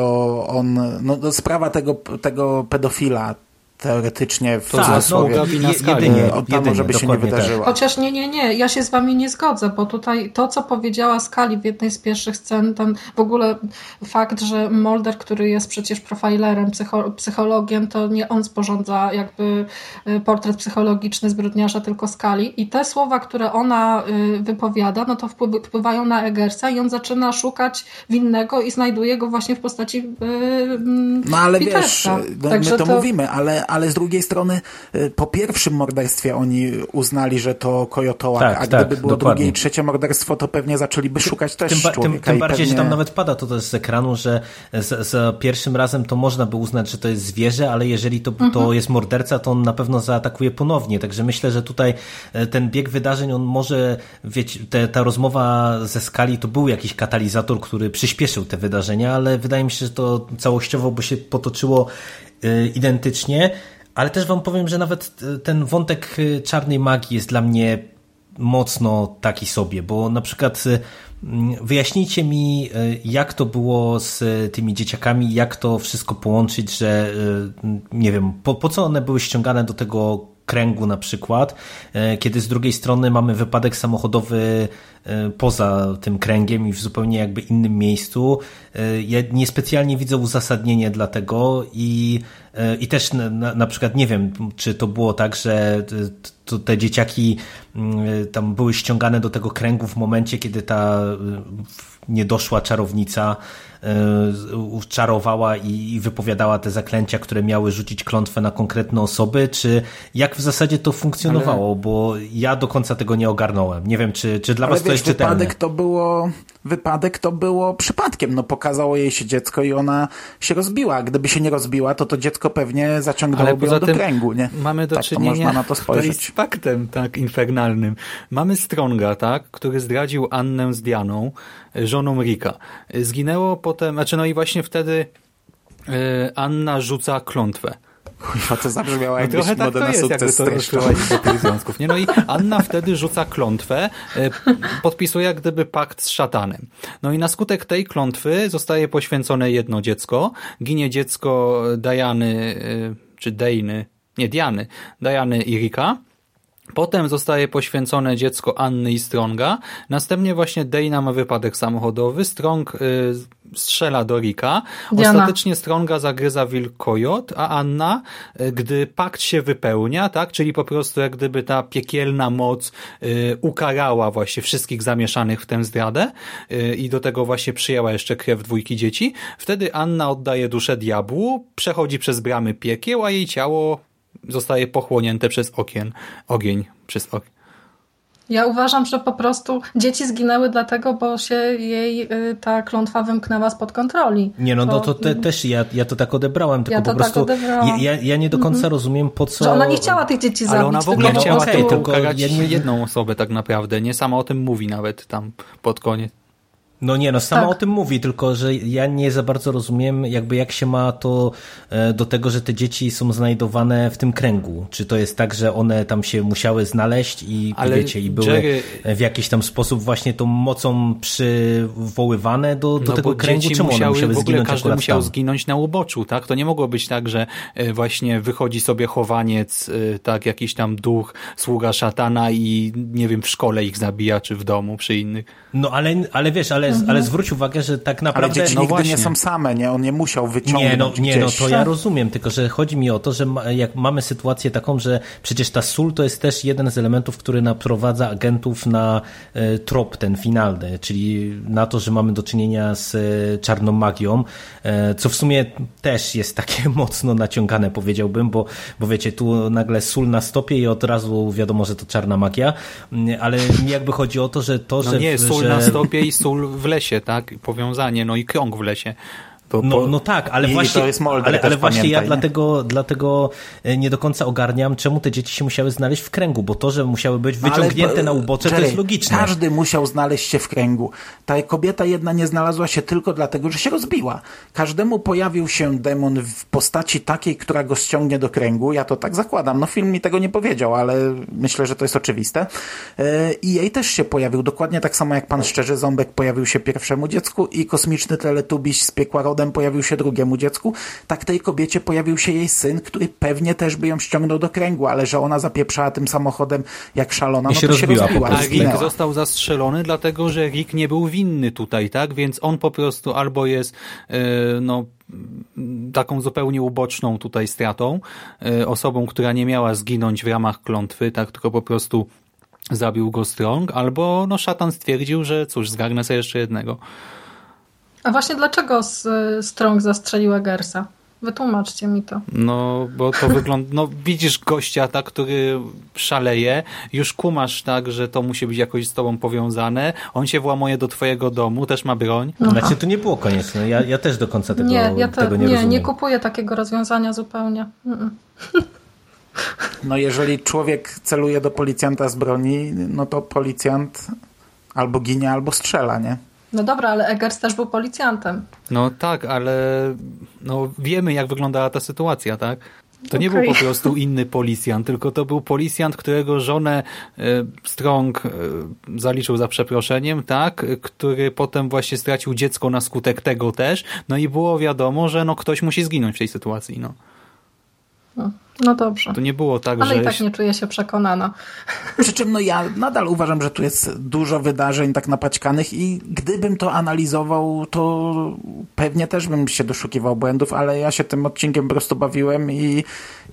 on, no, no sprawa tego, tego pedofila teoretycznie w To Tak, cudzysłowie, zasługa wina je- skali. jedynie, od tam jedynie, żeby się nie tak. wydarzyło. Chociaż nie, nie, nie, ja się z wami nie zgodzę, bo tutaj to, co powiedziała Skali w jednej z pierwszych scen, ten w ogóle fakt, że Mulder, który jest przecież profilerem, psycho, psychologiem, to nie on sporządza jakby y, portret psychologiczny zbrodniarza, tylko Skali. I te słowa, które ona y, wypowiada, no to wpływ, wpływają na Eggersa i on zaczyna szukać winnego i znajduje go właśnie w postaci y, mm, No ale Petersa. wiesz, no, Także my to, mówimy, ale, ale z drugiej strony y, po pierwszym morderstwie oni uznali, że to kojotołak, Tak, a tak, gdyby było dokładnie. drugie i trzecie morderstwo, to pewnie zaczęliby szukać też Tym, tym, człowieka tym i bardziej, że pewnie... tam nawet pada to też z ekranu, że za, pierwszym razem to można by uznać, że to jest zwierzę, ale jeżeli to, to jest morderca, to on na pewno zaatakuje ponownie. Także myślę, że tutaj e, ten bieg wydarzeń, on może, wiecie, te, ta rozmowa ze skali to był jakiś katalizator, który przyspieszył te wydarzenia, ale wydaje mi się, że to całościowo by się potoczyło identycznie. Ale też wam powiem, że nawet e, ten wątek e, czarnej magii jest dla mnie mocno taki sobie, bo na przykład y, wyjaśnijcie mi, y, jak to było z y, tymi dzieciakami, jak to wszystko połączyć, że y, nie wiem, po, po co one były ściągane do tego kręgu na przykład, e, kiedy z drugiej strony mamy wypadek samochodowy e, poza tym kręgiem i w zupełnie jakby innym miejscu. E, Ja niespecjalnie widzę uzasadnienie dla tego i, i też na, na, przykład nie wiem, czy to było tak, że to te dzieciaki mm, tam były ściągane do tego kręgu w momencie, kiedy ta y, niedoszła czarownica czarowała i wypowiadała te zaklęcia, które miały rzucić klątwę na konkretne osoby, czy jak w zasadzie to funkcjonowało, bo ja do końca tego nie ogarnąłem. Nie wiem, czy, czy dla Ale was to wiesz, jest czytelne. wypadek to było, wypadek to było przypadkiem. No pokazało jej się dziecko i ona się rozbiła. Gdyby się nie rozbiła, to to dziecko pewnie zaciągnęłoby ją do kręgu, nie? Mamy do tak, czynienia to można na to spojrzeć. z faktem tak infernalnym. Mamy Stronga, tak, który zdradził Annę z Dianą, żoną Rika. Zginęło potem, znaczy no i właśnie wtedy e, Anna rzuca klątwę. Kurwa, to zabrzmiało No jakbyś tak modę to na jest, jakby sukces to streszczał. tych związków. Nie? No i Anna wtedy rzuca klątwę, e, podpisuje jak gdyby pakt z szatanem. No i na skutek tej klątwy zostaje poświęcone jedno dziecko. Ginie dziecko Diany, e, czy Dejny, nie Diany, Diany i Rika. Potem zostaje poświęcone dziecko Anny i Stronga. Następnie właśnie Dana ma wypadek samochodowy. Strong y, strzela do Rika. Diana. Ostatecznie Stronga zagryza wilkojot, a Anna, y, gdy pakt się wypełnia, tak, czyli po prostu jak gdyby ta piekielna moc y, ukarała właśnie wszystkich zamieszanych w tę zdradę y, i do tego właśnie przyjęła jeszcze krew dwójki dzieci, wtedy Anna oddaje duszę diabłu, przechodzi przez bramy piekieł, a jej ciało zostaje pochłonięte przez okien, ogień, przez okien. Ja uważam, że po prostu dzieci zginęły dlatego, bo się jej y, ta klątwa wymknęła spod kontroli. Nie, no, no Bo- to te, też ja, ja to tak odebrałem, tylko Ja po tak prostu odebrałam. ja, ja nie do końca rozumiem po co... Że ona nie chciała tych dzieci zabić. Ale ona w ogóle tylko po chciała okej, tylko tylko ukarać ja nie- jedną osobę tak naprawdę, nie sama o tym mówi nawet tam pod koniec. No nie, no sama Tak. o tym mówi, tylko że ja nie za bardzo rozumiem, jakby jak się ma to e, do tego, że te dzieci są znajdowane w tym kręgu. Czy to jest tak, że one tam się musiały znaleźć i Ale wiecie, i były Jerry- w jakiś tam sposób właśnie tą mocą przywoływane do, do no tego kręgu, czemu one musiały, musiały w ogóle zginąć każdy musiał tam? zginąć na uboczu, tak? To nie mogło być tak, że e, właśnie wychodzi sobie chowaniec, e, tak, jakiś tam duch, sługa szatana i nie wiem, w szkole ich zabija, czy w domu, przy innych. No ale, ale wiesz, ale, Mhm. ale zwróć uwagę, że tak Ale naprawdę... dzieci no nigdy właśnie. nie są same, nie? On nie musiał wyciągnąć Nie, no, nie, no to ja rozumiem, tylko że chodzi mi o to, że ma, jak mamy sytuację taką, że przecież ta sól to jest też jeden z elementów, który naprowadza agentów na e, trop ten finalny, czyli na to, że mamy do czynienia z e, czarną magią, e, co w sumie też jest takie mocno naciągane, powiedziałbym, bo, bo wiecie, tu nagle sól na stopie i od razu wiadomo, że to czarna magia, ale mi jakby chodzi o to, że to, No że... nie, sól że... na stopie i sól w lesie, tak? Powiązanie, no i krąg w lesie. To No, po- no tak, ale I właśnie, to jest Mulder ale, ale właśnie ja pamiętaj, nie? dlatego, dlatego e, nie do końca ogarniam, czemu te dzieci się musiały znaleźć w kręgu, bo to, że musiały być No, ale wyciągnięte po- na ubocze, to Jerry, jest logiczne. Każdy musiał znaleźć się w kręgu. Ta kobieta jedna nie znalazła się tylko dlatego, że się rozbiła. Każdemu pojawił się demon w postaci takiej, która go ściągnie do kręgu. Ja to tak zakładam. No film mi tego nie powiedział, ale myślę, że to jest oczywiste. E, I jej też się pojawił. Dokładnie tak samo jak pan Szczerzy Ząbek pojawił się pierwszemu dziecku i kosmiczny teletubiś z piekła rodem pojawił się drugiemu dziecku. Tak tej kobiecie pojawił się jej syn, który pewnie też by ją ściągnął do kręgu, ale że ona zapieprzała tym samochodem jak szalona, I no się to się rozbiła po rozbiła. A. Rick został zastrzelony, dlatego że Rick nie był winny tutaj, tak? Więc on po prostu albo jest e, no, taką zupełnie uboczną tutaj stratą, e, osobą, która nie miała zginąć w ramach klątwy, tak? Tylko po prostu zabił go Strong, albo no szatan stwierdził, że cóż, zgarnę sobie jeszcze jednego. A właśnie dlaczego Strong zastrzeliła Gersa? Wytłumaczcie mi to. No, bo to wygląda, no widzisz gościa, tak, który szaleje, już kumasz tak, że to musi być jakoś z tobą powiązane, on się włamuje do twojego domu, też ma broń, Znaczy to nie było konieczne, ja, ja też do końca tego nie, ja to, tego nie, nie, rozumiem. nie kupuję takiego rozwiązania zupełnie. No jeżeli człowiek celuje do policjanta z broni, no to policjant albo ginie, albo strzela, nie? No dobra, ale Eggers też był policjantem. No tak, ale no, wiemy, jak wyglądała ta sytuacja, tak? To nie Okej. był po prostu inny policjant, tylko to był policjant, którego żonę e, Strong e, zaliczył za przeproszeniem, tak? Który potem właśnie stracił dziecko na skutek tego też. No i było wiadomo, że no ktoś musi zginąć w tej sytuacji. No. No, no dobrze. To nie było tak, Ale że... i tak nie czuję się przekonana. Przy czym no ja nadal uważam, że tu jest dużo wydarzeń tak napaćkanych i gdybym to analizował, to pewnie też bym się doszukiwał błędów, ale ja się tym odcinkiem po prostu bawiłem i,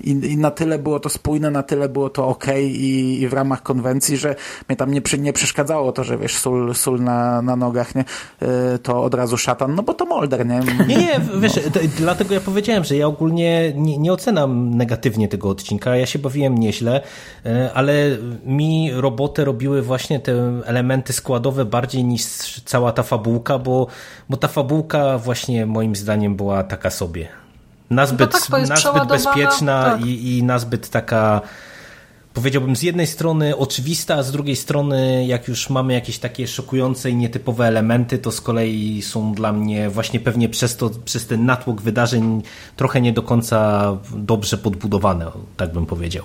i, i na tyle było to spójne, na tyle było to ok i, i w ramach konwencji, że mnie tam nie, przy, nie przeszkadzało to, że wiesz, sól, sól na, na nogach, nie? Yy, to od razu szatan, no bo to Molder, nie? Nie, nie, wiesz, to, dlatego ja powiedziałem, że ja ogólnie nie, nie ocenam negatywnie pozytywnie tego odcinka. Ja się bawiłem nieźle, e, ale mi robotę robiły właśnie te elementy składowe bardziej niż cała ta fabułka, bo, bo ta fabułka właśnie moim zdaniem była taka sobie. Nazbyt, no tak, nazbyt bezpieczna tak. i, i nazbyt taka powiedziałbym z jednej strony oczywista, a z drugiej strony jak już mamy jakieś takie szokujące i nietypowe elementy, to z kolei są dla mnie właśnie pewnie przez, to, przez ten natłok wydarzeń trochę nie do końca dobrze podbudowane, tak bym powiedział.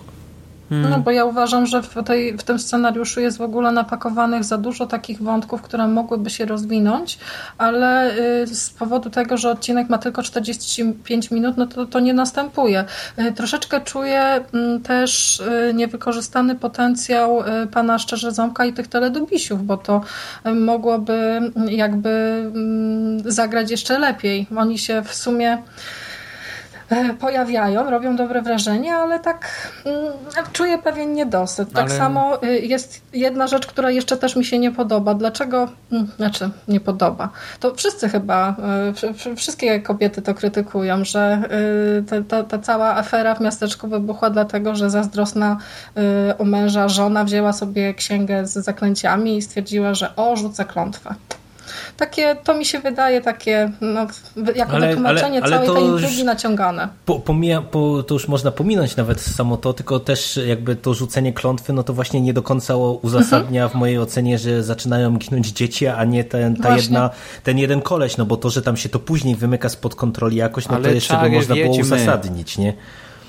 Hmm. No bo ja uważam, że w, tej, w tym scenariuszu jest w ogóle napakowanych za dużo takich wątków, które mogłyby się rozwinąć, ale y, z powodu tego, że odcinek ma tylko 45 minut, no to to nie następuje. Y, troszeczkę czuję mm, też y, niewykorzystany potencjał pana Szczerze Ząbka i tych teledubisiów, bo to mogłoby mm, jakby mm, zagrać jeszcze lepiej. Oni się w sumie pojawiają, robią dobre wrażenie, ale tak mm, czuję pewien niedosyt. Tak ale... samo y, jest jedna rzecz, która jeszcze też mi się nie podoba. Dlaczego, mm, znaczy nie podoba, to wszyscy chyba, y, wszystkie kobiety to krytykują, że y, ta, ta cała afera w miasteczku wybuchła dlatego, że zazdrosna u męża żona wzięła sobie księgę z zaklęciami i stwierdziła, że o, rzucę klątwę takie, to mi się wydaje takie, no, jako ale, wytłumaczenie ale, ale całej tej intrygi naciągane. Po, pomija, po, to już można pominąć nawet samo to, tylko też jakby to rzucenie klątwy, no to właśnie nie do końca uzasadnia mhm. w mojej ocenie, że zaczynają ginąć dzieci, a nie ten, ta jedna, ten jeden koleś, no bo to, że tam się to później wymyka spod kontroli jakoś, no ale to jeszcze by można było uzasadnić, nie?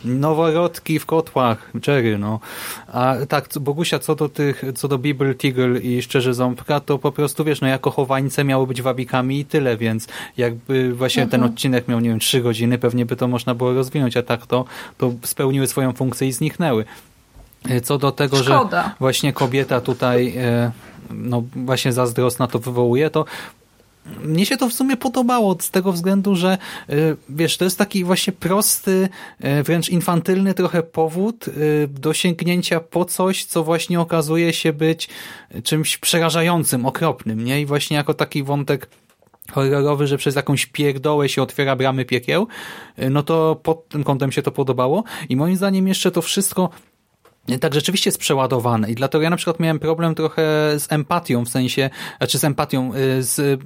Noworodki w kotłach, Jerry, no. A tak, Bogusia, co do tych, co do Bibel, Tigl i Szczerze Ząbka, to po prostu, wiesz, no jako chowańce miały być wabikami i tyle, więc jakby właśnie mhm. ten odcinek miał, nie wiem, trzy godziny, pewnie by to można było rozwinąć, a tak to, to spełniły swoją funkcję i zniknęły. E, co do tego, Szkoda. że właśnie kobieta tutaj e, no właśnie zazdrosna to wywołuje, to mnie się to w sumie podobało z tego względu, że y, wiesz, to jest taki właśnie prosty, y, wręcz infantylny trochę powód y, do sięgnięcia po coś, co właśnie okazuje się być czymś przerażającym, okropnym, nie? I właśnie jako taki wątek horrorowy, że przez jakąś pierdołę się otwiera bramy piekieł, no to pod tym kątem się to podobało i moim zdaniem jeszcze to wszystko tak rzeczywiście jest przeładowane i dlatego ja na przykład miałem problem trochę z empatią, w sensie, znaczy z empatią, y, z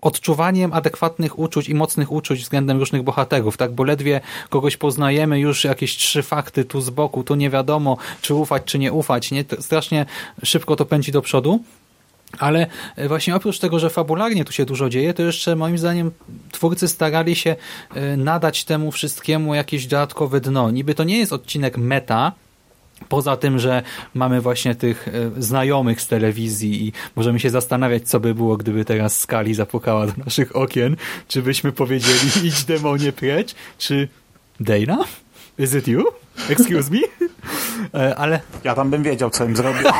odczuwaniem adekwatnych uczuć i mocnych uczuć względem różnych bohaterów, tak? Bo ledwie kogoś poznajemy, już jakieś trzy fakty tu z boku, tu nie wiadomo, czy ufać, czy nie ufać, nie? Strasznie szybko to pędzi do przodu. Ale y, właśnie oprócz tego, że fabularnie tu się dużo dzieje, to jeszcze moim zdaniem twórcy starali się y, nadać temu wszystkiemu jakieś dodatkowe dno. Niby to nie jest odcinek meta, Poza tym, że mamy właśnie tych e, znajomych z telewizji i możemy się zastanawiać, co by było, gdyby teraz Skali zapukała do naszych okien, czy byśmy powiedzieli idź demonie precz, czy Dana? Is it you? Excuse me? E, ale... Ja tam bym wiedział, co im zrobił.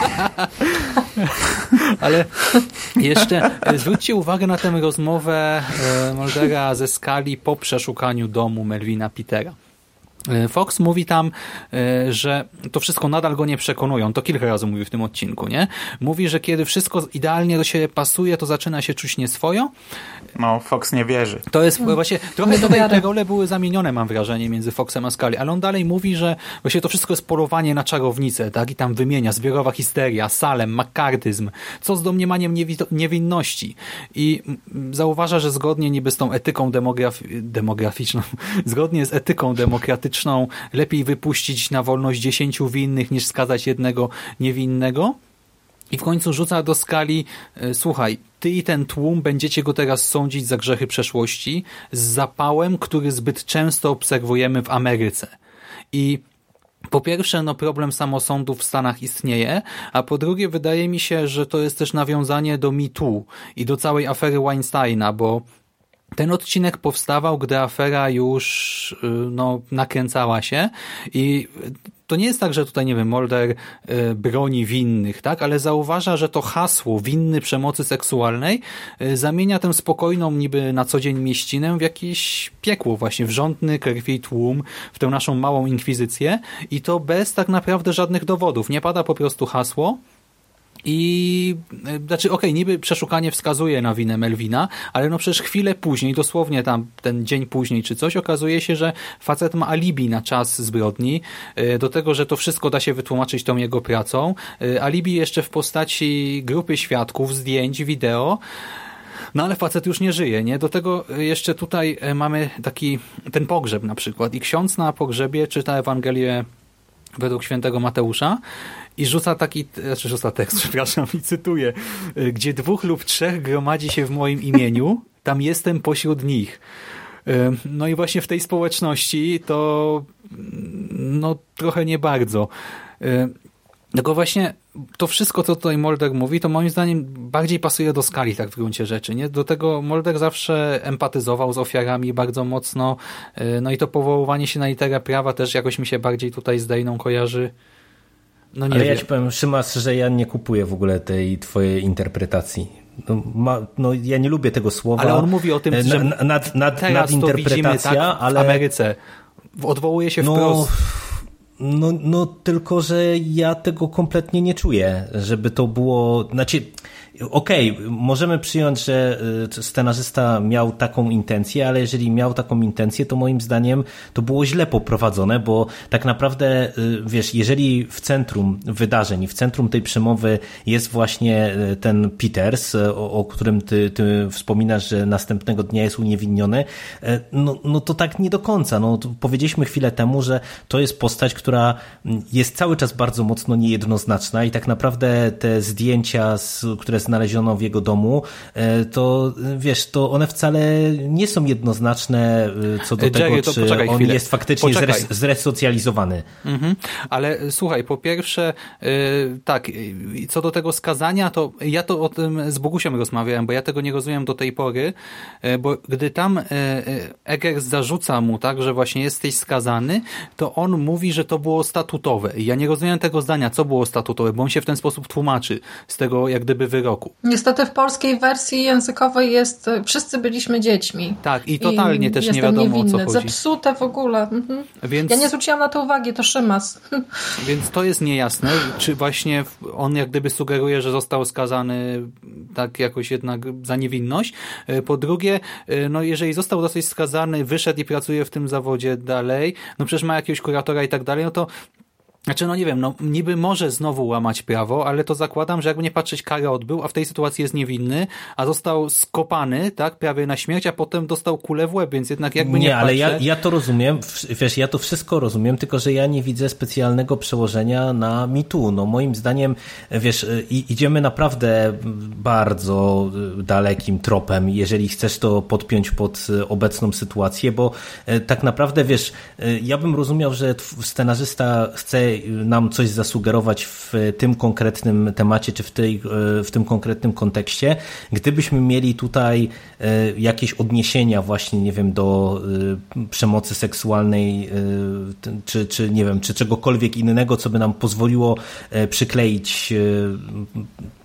Ale jeszcze e, zwróćcie uwagę na tę rozmowę Moldera ze Skali po przeszukaniu domu Melvina Petera. E, Fox mówi tam, e, że to wszystko nadal go nie przekonują. To kilka razy mówi w tym odcinku, nie? Mówi, że kiedy wszystko idealnie do siebie pasuje, to zaczyna się czuć nieswojo. No, Fox nie wierzy. To jest hmm. właśnie, trochę tutaj te role były zamienione, mam wrażenie, między Foxem a Scully, ale on dalej mówi, że właśnie to wszystko jest polowanie na czarownicę, tak? I tam wymienia zbiorowa histeria, Salem, makartyzm, co z domniemaniem niewinności. I zauważa, że zgodnie niby z tą etyką demograf demograficzną, zgodnie z etyką demokratyczną lepiej wypuścić na wolność dziesięciu winnych niż skazać jednego niewinnego. I w końcu rzuca do skali, e, słuchaj, ty i ten tłum będziecie go teraz sądzić za grzechy przeszłości z zapałem, który zbyt często obserwujemy w Ameryce. I po pierwsze, no problem samosądów w Stanach istnieje, a po drugie wydaje mi się, że to jest też nawiązanie do MeToo i do całej afery Weinsteina, bo ten odcinek powstawał, gdy afera już y, no, nakręcała się i to nie jest tak, że tutaj, nie wiem, Molder y, broni winnych, tak, ale zauważa, że to hasło winny przemocy seksualnej y, zamienia tę spokojną niby na co dzień mieścinę w jakieś piekło, właśnie wrzątny krwi tłum, w tę naszą małą inkwizycję i to bez tak naprawdę żadnych dowodów. Nie pada po prostu hasło, I e, znaczy, okej, okay, niby przeszukanie wskazuje na winę Melvina, ale no przecież chwilę później, dosłownie tam ten dzień później czy coś, okazuje się, że facet ma alibi na czas zbrodni, e, do tego, że to wszystko da się wytłumaczyć tą jego pracą. E, alibi jeszcze w postaci grupy świadków, zdjęć, wideo. No ale facet już nie żyje, nie? Do tego jeszcze tutaj mamy taki, ten pogrzeb na przykład i ksiądz na pogrzebie czyta Ewangelię według świętego Mateusza i rzuca taki, znaczy rzuca tekst, przepraszam, i cytuję, y, gdzie dwóch lub trzech gromadzi się w moim imieniu, tam jestem pośród nich. Y, no i właśnie w tej społeczności to no trochę nie bardzo. Y, tylko właśnie to wszystko, co tutaj Molder mówi, to moim zdaniem bardziej pasuje do skali tak w gruncie rzeczy. Nie? Do tego Molder zawsze empatyzował z ofiarami bardzo mocno, no i to powoływanie się na literę prawa też jakoś mi się bardziej tutaj z Dejną kojarzy. No nie Ale wiem. ja ci powiem, Szymas, że ja nie kupuję w ogóle tej twojej interpretacji. No, ma, no, ja nie lubię tego słowa. Ale on mówi o tym, że nad, nad, nad, nadinterpretacja, tak w ale... Ameryce. Odwołuje się no, wprost. No, no tylko, że ja tego kompletnie nie czuję, żeby to było... Znaczy, okej, okay, możemy przyjąć, że y, scenarzysta miał taką intencję, ale jeżeli miał taką intencję, to moim zdaniem to było źle poprowadzone, bo tak naprawdę, y, wiesz, jeżeli w centrum wydarzeń, w centrum tej przemowy jest właśnie y, ten Peters, o, o którym ty, ty wspominasz, że następnego dnia jest uniewinniony, no, no to tak nie do końca. No, powiedzieliśmy chwilę temu, że to jest postać, która mm, jest cały czas bardzo mocno niejednoznaczna i tak naprawdę te zdjęcia, które znaleziono w jego domu, e, to wiesz, to one wcale nie są jednoznaczne e, co do Jerry, tego, czy on chwilę. jest faktycznie poczekaj. zresocjalizowany. Mhm. Ale słuchaj, po pierwsze, tak, co do tego skazania, to ja to o tym z Bogusiem rozmawiałem, bo ja tego nie rozumiem do tej pory, bo gdy tam Eggers zarzuca mu, tak, że właśnie jesteś skazany, to on mówi, że to było statutowe. Ja nie rozumiem tego zdania, co było statutowe, bo on się w ten sposób tłumaczy z tego jak gdyby wyroku roku. Niestety w polskiej wersji językowej jest wszyscy byliśmy dziećmi. Tak, i totalnie I też nie wiadomo niewinny. o co chodzi. Zepsute w ogóle. Mhm. Więc... Ja nie zwróciłam na to uwagi, to Szymas. Więc to jest niejasne, czy właśnie on jak gdyby sugeruje, że został skazany tak jakoś jednak za niewinność. E, po drugie, e, no jeżeli został dosyć skazany, wyszedł i pracuje w tym zawodzie dalej, no przecież ma jakiegoś kuratora i tak dalej, no to znaczy, no nie wiem, no niby może znowu łamać prawo, ale to zakładam, że jakby nie patrzeć, karę odbył, a w tej sytuacji jest niewinny, a został skopany, tak, prawie na śmierć, a potem dostał kulę w łeb, więc jednak jakby nie Nie, ale ja, ja to rozumiem, wiesz, ja to wszystko rozumiem, tylko że ja nie widzę specjalnego przełożenia na mitu. No moim zdaniem, wiesz, idziemy naprawdę bardzo dalekim tropem, jeżeli chcesz to podpiąć pod obecną sytuację, bo e, tak naprawdę, wiesz, e, ja bym rozumiał, że scenarzysta chce nam coś zasugerować w tym konkretnym temacie, czy w, tej, w tym konkretnym kontekście. Gdybyśmy mieli tutaj e, jakieś odniesienia właśnie, nie wiem, do e, przemocy seksualnej, e, czy, czy nie wiem, czy czegokolwiek innego, co by nam pozwoliło przykleić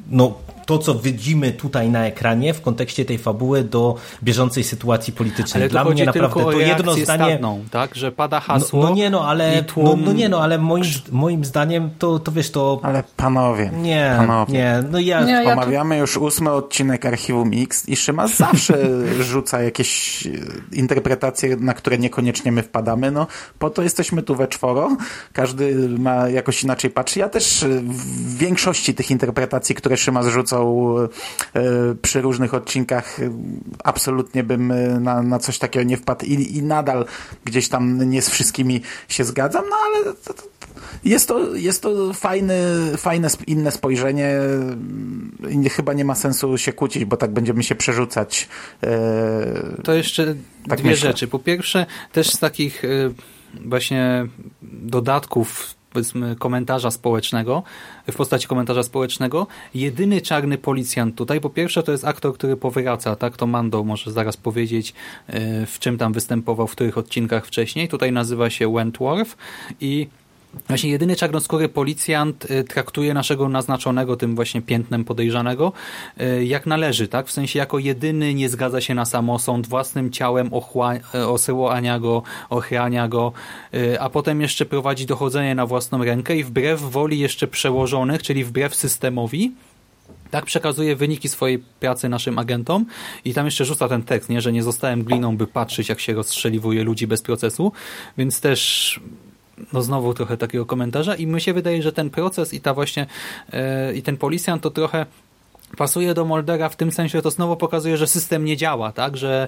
no, to, co widzimy tutaj na ekranie w kontekście tej fabuły do bieżącej sytuacji politycznej. Ale Dla mnie naprawdę to jedno zdanie. Stadną, tak, że pada hasło. No, no nie, no ale, tłum... no, no, nie, no, ale moim, moim zdaniem to, to wiesz, to. Ale panowie. Nie, panowie. nie, no ja. Nie, ja Omawiamy już ósmy odcinek Archiwum Mix i Szymas zawsze rzuca jakieś e, interpretacje, na które niekoniecznie my wpadamy. No, po to jesteśmy tu we czworo. Każdy ma jakoś inaczej patrzy. Ja też w większości tych interpretacji, które Szymas rzuca, są e, przy różnych odcinkach absolutnie bym e, na, na coś takiego nie wpadł i, i nadal gdzieś tam nie z wszystkimi się zgadzam, no ale to, to, jest to, jest to fajne, fajne inne spojrzenie i chyba nie ma sensu się kłócić, bo tak będziemy się przerzucać. E, to jeszcze tak dwie myślę. rzeczy. Po pierwsze, też z takich właśnie dodatków powiedzmy komentarza społecznego, w postaci komentarza społecznego. Jedyny czarny policjant tutaj, po pierwsze to jest aktor, który powraca, tak, to Mando może zaraz powiedzieć, e, w czym tam występował, w których odcinkach wcześniej. Tutaj nazywa się Wentworth i Właśnie jedyny czarnoskóry policjant y, traktuje naszego naznaczonego tym właśnie piętnem podejrzanego y, jak należy, tak? W sensie jako jedyny nie zgadza się na samosąd, własnym ciałem y, osyłania go, ochrania go, a potem jeszcze prowadzi dochodzenie na własną rękę i wbrew woli jeszcze przełożonych, czyli wbrew systemowi, tak przekazuje wyniki swojej pracy naszym agentom i tam jeszcze rzuca ten tekst, nie, że nie zostałem gliną, by patrzeć, jak się rozstrzeliwuje ludzi bez procesu, więc też no znowu trochę takiego komentarza i mi się wydaje, że ten proces i ta właśnie yy, i ten policjant to trochę pasuje do Moldera w tym sensie, że to znowu pokazuje, że system nie działa, tak, że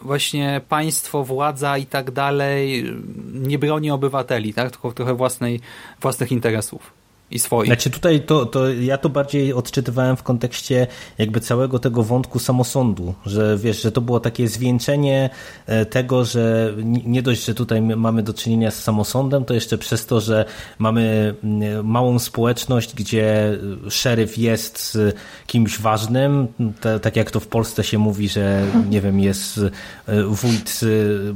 właśnie państwo, władza i tak dalej nie broni obywateli, tak, tylko trochę własnej, własnych interesów i swoich. Znaczy tutaj to, to ja to bardziej odczytywałem w kontekście jakby całego tego wątku samosądu, że wiesz, że to było takie zwieńczenie e, tego, że nie dość, że tutaj mamy do czynienia z samosądem, to jeszcze przez to, że mamy mm, małą społeczność, gdzie szeryf jest kimś ważnym, tak jak to w Polsce się mówi, że nie wiem, jest e, wójt,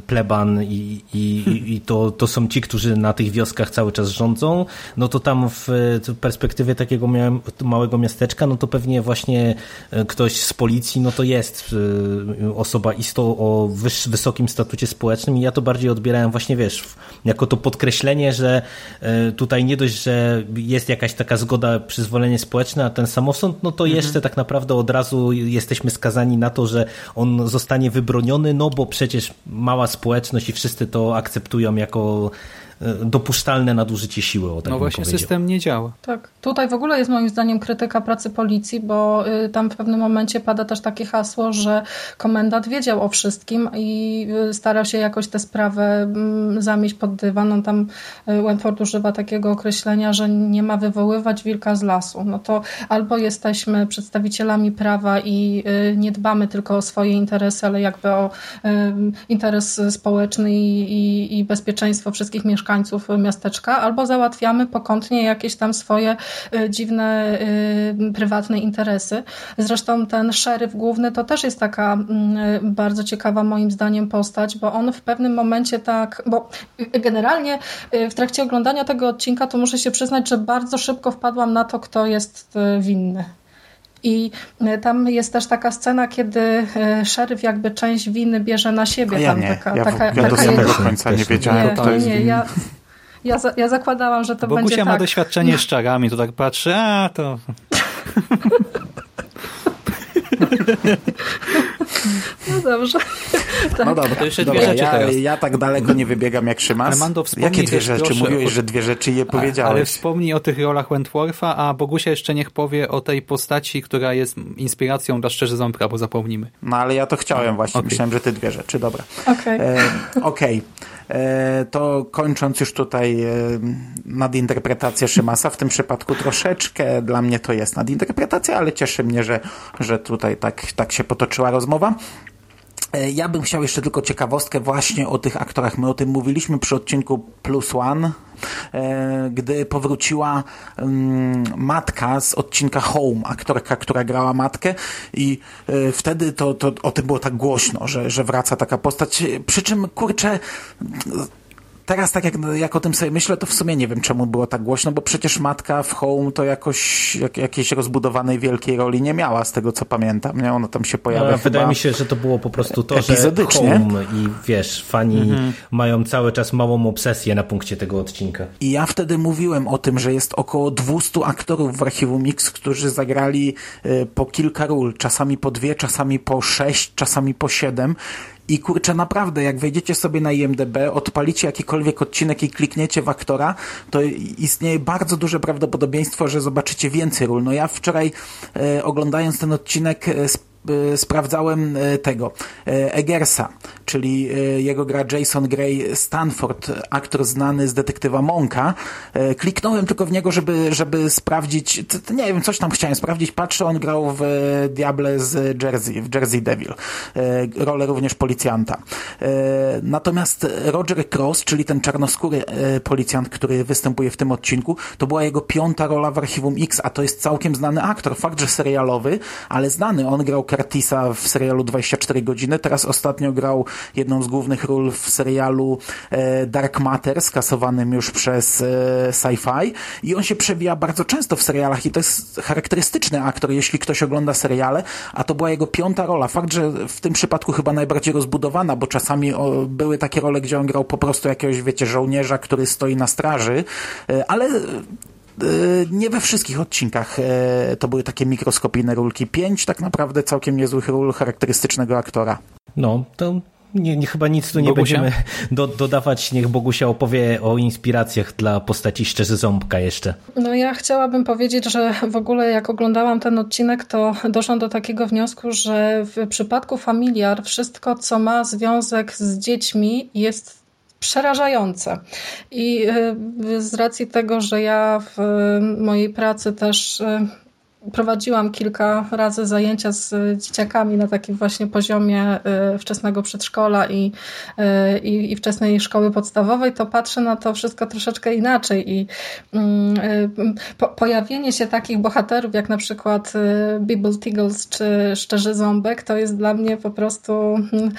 pleban i, i, i to, to są ci, którzy na tych wioskach cały czas rządzą, no to tam w perspektywie takiego małego miasteczka, no to pewnie właśnie e, ktoś z policji, no to jest e, osoba isto o wysokim statucie społecznym i ja to bardziej odbierałem właśnie, wiesz, jako to podkreślenie, że e, tutaj nie dość, że jest jakaś taka zgoda, przyzwolenie społeczne, a ten samosąd, no to mhm. jeszcze tak naprawdę od razu jesteśmy skazani na to, że on zostanie wybroniony, no bo przecież mała społeczność i wszyscy to akceptują jako dopuszczalne nadużycie siły. O tak no właśnie system nie działa. Tak. Tutaj w ogóle jest moim zdaniem krytyka pracy policji, bo y, tam w pewnym momencie pada też takie hasło, że komendant wiedział o wszystkim i y, starał się jakoś tę sprawę mm, zamieść pod dywan. No tam y, Wentworth używa takiego określenia, że nie ma wywoływać wilka z lasu. No to albo jesteśmy przedstawicielami prawa i nie dbamy tylko o swoje interesy, ale jakby o interes społeczny i, i, i bezpieczeństwo wszystkich mieszkańców miasteczka, albo załatwiamy pokątnie jakieś tam swoje dziwne, y, prywatne interesy. Zresztą ten szeryf główny to też jest taka mm, bardzo ciekawa moim zdaniem postać, bo on w pewnym momencie tak, bo generalnie y, w trakcie oglądania tego odcinka to muszę się przyznać, że bardzo szybko wpadłam na to, kto jest winny. I tam jest też taka scena, kiedy szeryf jakby część winy bierze na siebie. ja tam nie, taka, ja, taka, ja taka do samego końca nie wiedziałem, nie, kto jest nie, ja, ja, za, ja zakładałam, że to Bo będzie tak. ma doświadczenie z czarami, to tak patrzy, a to... No dobrze. Tak. No dobra, to jeszcze dobra, dwie rzeczy ja, teraz. ja tak daleko nie wybiegam jak Szymas. Armando, Jakie dwie rzeczy? proszę, Mówiłeś, że dwie rzeczy je powiedziałeś. Ale wspomnij o tych rolach Wentwortha, a Bogusia jeszcze niech powie o tej postaci, która jest inspiracją dla Szczerze Ząbka, bo zapomnimy. No ale ja to chciałem właśnie. Okay. Myślałem, że ty dwie rzeczy. Dobra. Okej. Okay. E, okay. E, to kończąc już tutaj e, nadinterpretację Szymasa, w tym przypadku troszeczkę dla mnie to jest nadinterpretacja, ale cieszy mnie, że, że tutaj tak, tak się potoczyła rozmowa. E, ja bym chciał jeszcze tylko ciekawostkę właśnie o tych aktorach. My o tym mówiliśmy przy odcinku Plus One, gdy powróciła mm, matka z odcinka Home, aktorka, która grała matkę i wtedy to, to o tym było tak głośno, że, że wraca taka postać. Przy czym, kurczę, teraz tak jak, jak o tym sobie myślę, to w sumie nie wiem czemu było tak głośno, bo przecież matka w Home to jakoś jak, jakiejś rozbudowanej wielkiej roli nie miała, z tego co pamiętam. Nie? Ona tam się pojawia. No, wydaje mi się, że to było po prostu to, że Home i wiesz, fani mhm. mają cały czas małą obsesję na punkcie tego odcinka. I ja wtedy mówiłem o tym, że jest około 200 aktorów w archiwum Mix, którzy zagrali y, po kilka ról, czasami po dwie, czasami po sześć, czasami po siedem i kurczę, naprawdę, jak wejdziecie sobie na IMDB, odpalicie jakikolwiek odcinek i klikniecie w aktora, to istnieje bardzo duże prawdopodobieństwo, że zobaczycie więcej ról. No ja wczoraj e, oglądając ten odcinek e, sprawdzałem y, tego y, Eggersa, czyli jego gra Jason Gray Stanford, aktor znany z detektywa Monka. Kliknąłem tylko w niego, żeby, żeby sprawdzić, nie wiem, coś tam chciałem sprawdzić. Patrzę, on grał w Diable z Jersey, w Jersey Devil. Rolę również policjanta. Natomiast Roger Cross, czyli ten czarnoskóry policjant, który występuje w tym odcinku, to była jego piąta rola w Archiwum X, a to jest całkiem znany aktor. Fakt, że serialowy, ale znany. On grał Curtisa w serialu 24 godziny. Teraz ostatnio grał jedną z głównych ról w serialu e, Dark Matter, skasowanym już przez e, Sci-Fi. I on się przewija bardzo często w serialach i to jest charakterystyczny aktor, jeśli ktoś ogląda seriale, a to była jego piąta rola. Fakt, że w tym przypadku chyba najbardziej rozbudowana, bo czasami były takie role, gdzie on grał po prostu jakiegoś, wiecie, żołnierza, który stoi na straży, e, ale nie we wszystkich odcinkach to były takie mikroskopijne rulki. Pięć tak naprawdę całkiem niezłych ról charakterystycznego aktora. No, to nie, nie, chyba nic tu nie Bogusia? będziemy do, dodawać. Niech Bogusia opowie o inspiracjach dla postaci Szczerzy Ząbka jeszcze. No ja chciałabym powiedzieć, że w ogóle jak oglądałam ten odcinek, to doszłam do takiego wniosku, że w przypadku Familiar wszystko, co ma związek z dziećmi jest przerażające. I y, z racji tego, że ja w mojej pracy też y, prowadziłam kilka razy zajęcia z dzieciakami na takim właśnie poziomie y, wczesnego przedszkola i, y, i, i wczesnej szkoły podstawowej, to patrzę na to wszystko troszeczkę inaczej i mm, y, po, pojawienie się takich bohaterów jak na przykład Bibble Tiggles czy Szczerzy Ząbek to jest dla mnie po prostu mm,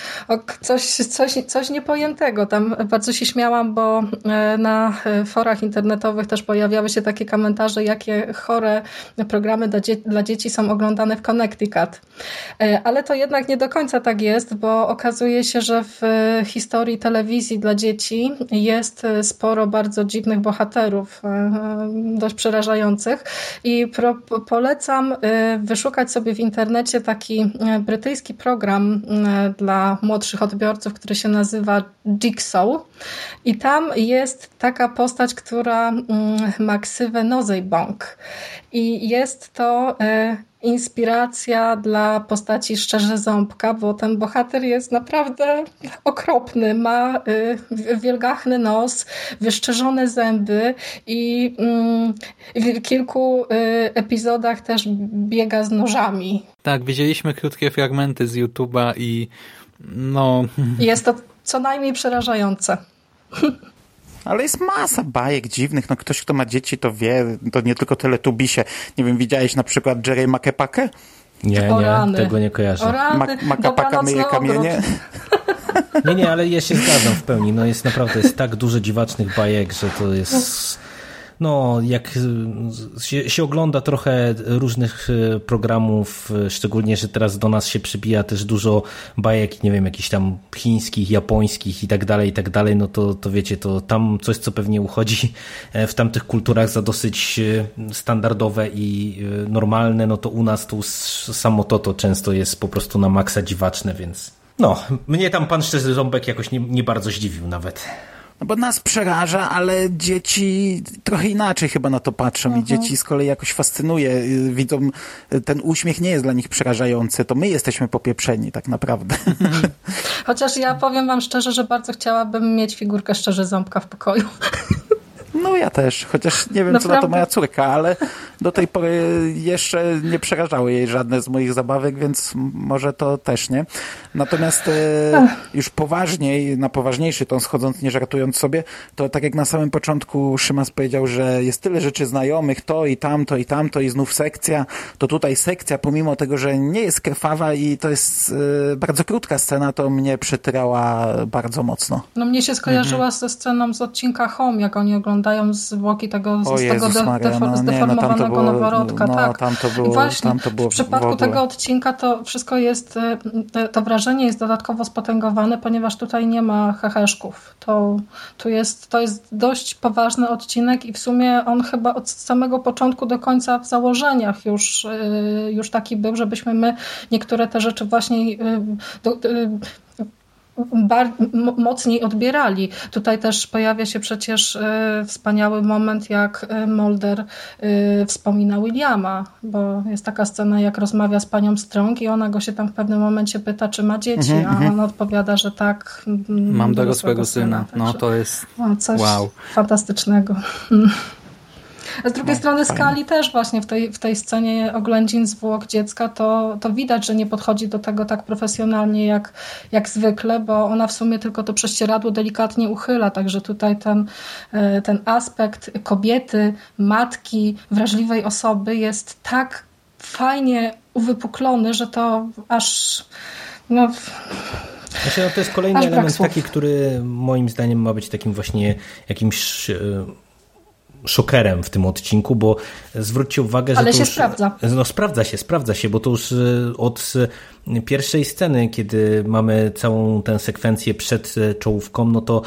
coś, coś, coś niepojętego. Tam bardzo się śmiałam, bo na forach internetowych też pojawiały się takie komentarze, jakie chore programy dla, dzie dla dzieci są oglądane w Connecticut. E, ale to jednak nie do końca tak jest, bo okazuje się, że w historii telewizji dla dzieci jest sporo bardzo dziwnych bohaterów, e, dość przerażających. I polecam e, wyszukać sobie w internecie taki brytyjski program dla młodszych odbiorców, który się nazywa Jigsaw. I tam jest taka postać, która mm, ma ksywę Nozejbong i jest to e, inspiracja dla postaci Szczerze Ząbka, bo ten bohater jest naprawdę okropny. Ma e, wielgachny nos, wyszczerzone zęby i mm, w kilku e, epizodach też biega z nożami. Tak, widzieliśmy krótkie fragmenty z YouTube'a i no... Jest to co najmniej przerażające. Ale jest masa bajek dziwnych. No ktoś, kto ma dzieci, to wie. To nie tylko teletubisie. Nie wiem, widziałeś na przykład Jerry Makepakę? Nie, nie, tego nie kojarzę. Makapaka myje kamienie? Nie, nie, ale ja się zgadzam w pełni. No jest naprawdę jest tak dużo dziwacznych bajek, że to jest no, jak się, się, ogląda trochę różnych e, programów, e, szczególnie, że teraz do nas się przybija też dużo bajek, nie wiem, jakichś tam chińskich, japońskich i tak dalej, i tak dalej, no to, to wiecie, to tam coś, co pewnie uchodzi e, w tamtych kulturach za dosyć standardowe i normalne, no to u nas tu samo to, to często jest po prostu na maksa dziwaczne, więc no, mnie tam pan Szczerzy Ząbek jakoś nie, nie bardzo zdziwił nawet. No bo nas przeraża, ale dzieci trochę inaczej chyba na to patrzą i mhm. dzieci z kolei jakoś fascynuje. Y, widzą, y, ten uśmiech nie jest dla nich przerażający, to my jesteśmy popieprzeni tak naprawdę. Chociaż ja powiem wam szczerze, że bardzo chciałabym mieć figurkę szczerze ząbka w pokoju. No ja też, chociaż nie wiem, Naprawdę? co na to moja córka, ale do tej pory jeszcze nie przerażały jej żadne z moich zabawek, więc może to też nie. Natomiast e, już poważniej, na poważniejszy ton schodząc, nie żartując sobie, to tak jak na samym początku Szymas powiedział, że jest tyle rzeczy znajomych, to i tamto i tamto i znów sekcja, to tutaj sekcja, pomimo tego, że nie jest krwawa i to jest e, bardzo krótka scena, to mnie przytyrała bardzo mocno. No mnie się skojarzyła mhm. ze sceną z odcinka Home, jak oni oglądają oglądają zwłoki tego, z tego de, Maria, no, zdeformowanego no, noworodka. No, tak. tam to było, I właśnie tam to było w przypadku w tego odcinka to wszystko jest, e, to wrażenie jest dodatkowo spotęgowane, ponieważ tutaj nie ma heheszków. To, to, jest, to jest dość poważny odcinek i w sumie on chyba od samego początku do końca w założeniach już, e, już taki był, żebyśmy my niektóre te rzeczy właśnie e, do, mocniej odbierali. Tutaj też pojawia się przecież e, wspaniały moment, jak e, Mulder e, wspomina Williama, bo jest taka scena, jak rozmawia z panią Strong i ona go się tam w pewnym momencie pyta, czy ma dzieci, mm -hmm. a mhm. on odpowiada, że tak. Mam dorosłego syna. syna. No to jest coś wow. fantastycznego. Z drugiej no, strony fajnie. Skali też właśnie w tej, w tej scenie oględzin zwłok dziecka to, to widać, że nie podchodzi do tego tak profesjonalnie jak, jak zwykle, bo ona w sumie tylko to prześcieradło delikatnie uchyla, także tutaj ten, e, ten aspekt kobiety, matki, wrażliwej osoby jest tak fajnie uwypuklony, że to aż no, Znaczy, no to jest kolejny Aż element taki, który moim zdaniem ma być takim właśnie jakimś e, szokerem w tym odcinku, bo zwróćcie uwagę, że Ale to się już, sprawdza. No sprawdza się, sprawdza się, bo to już e, od e, pierwszej sceny, kiedy mamy całą tę sekwencję przed e, czołówką, no to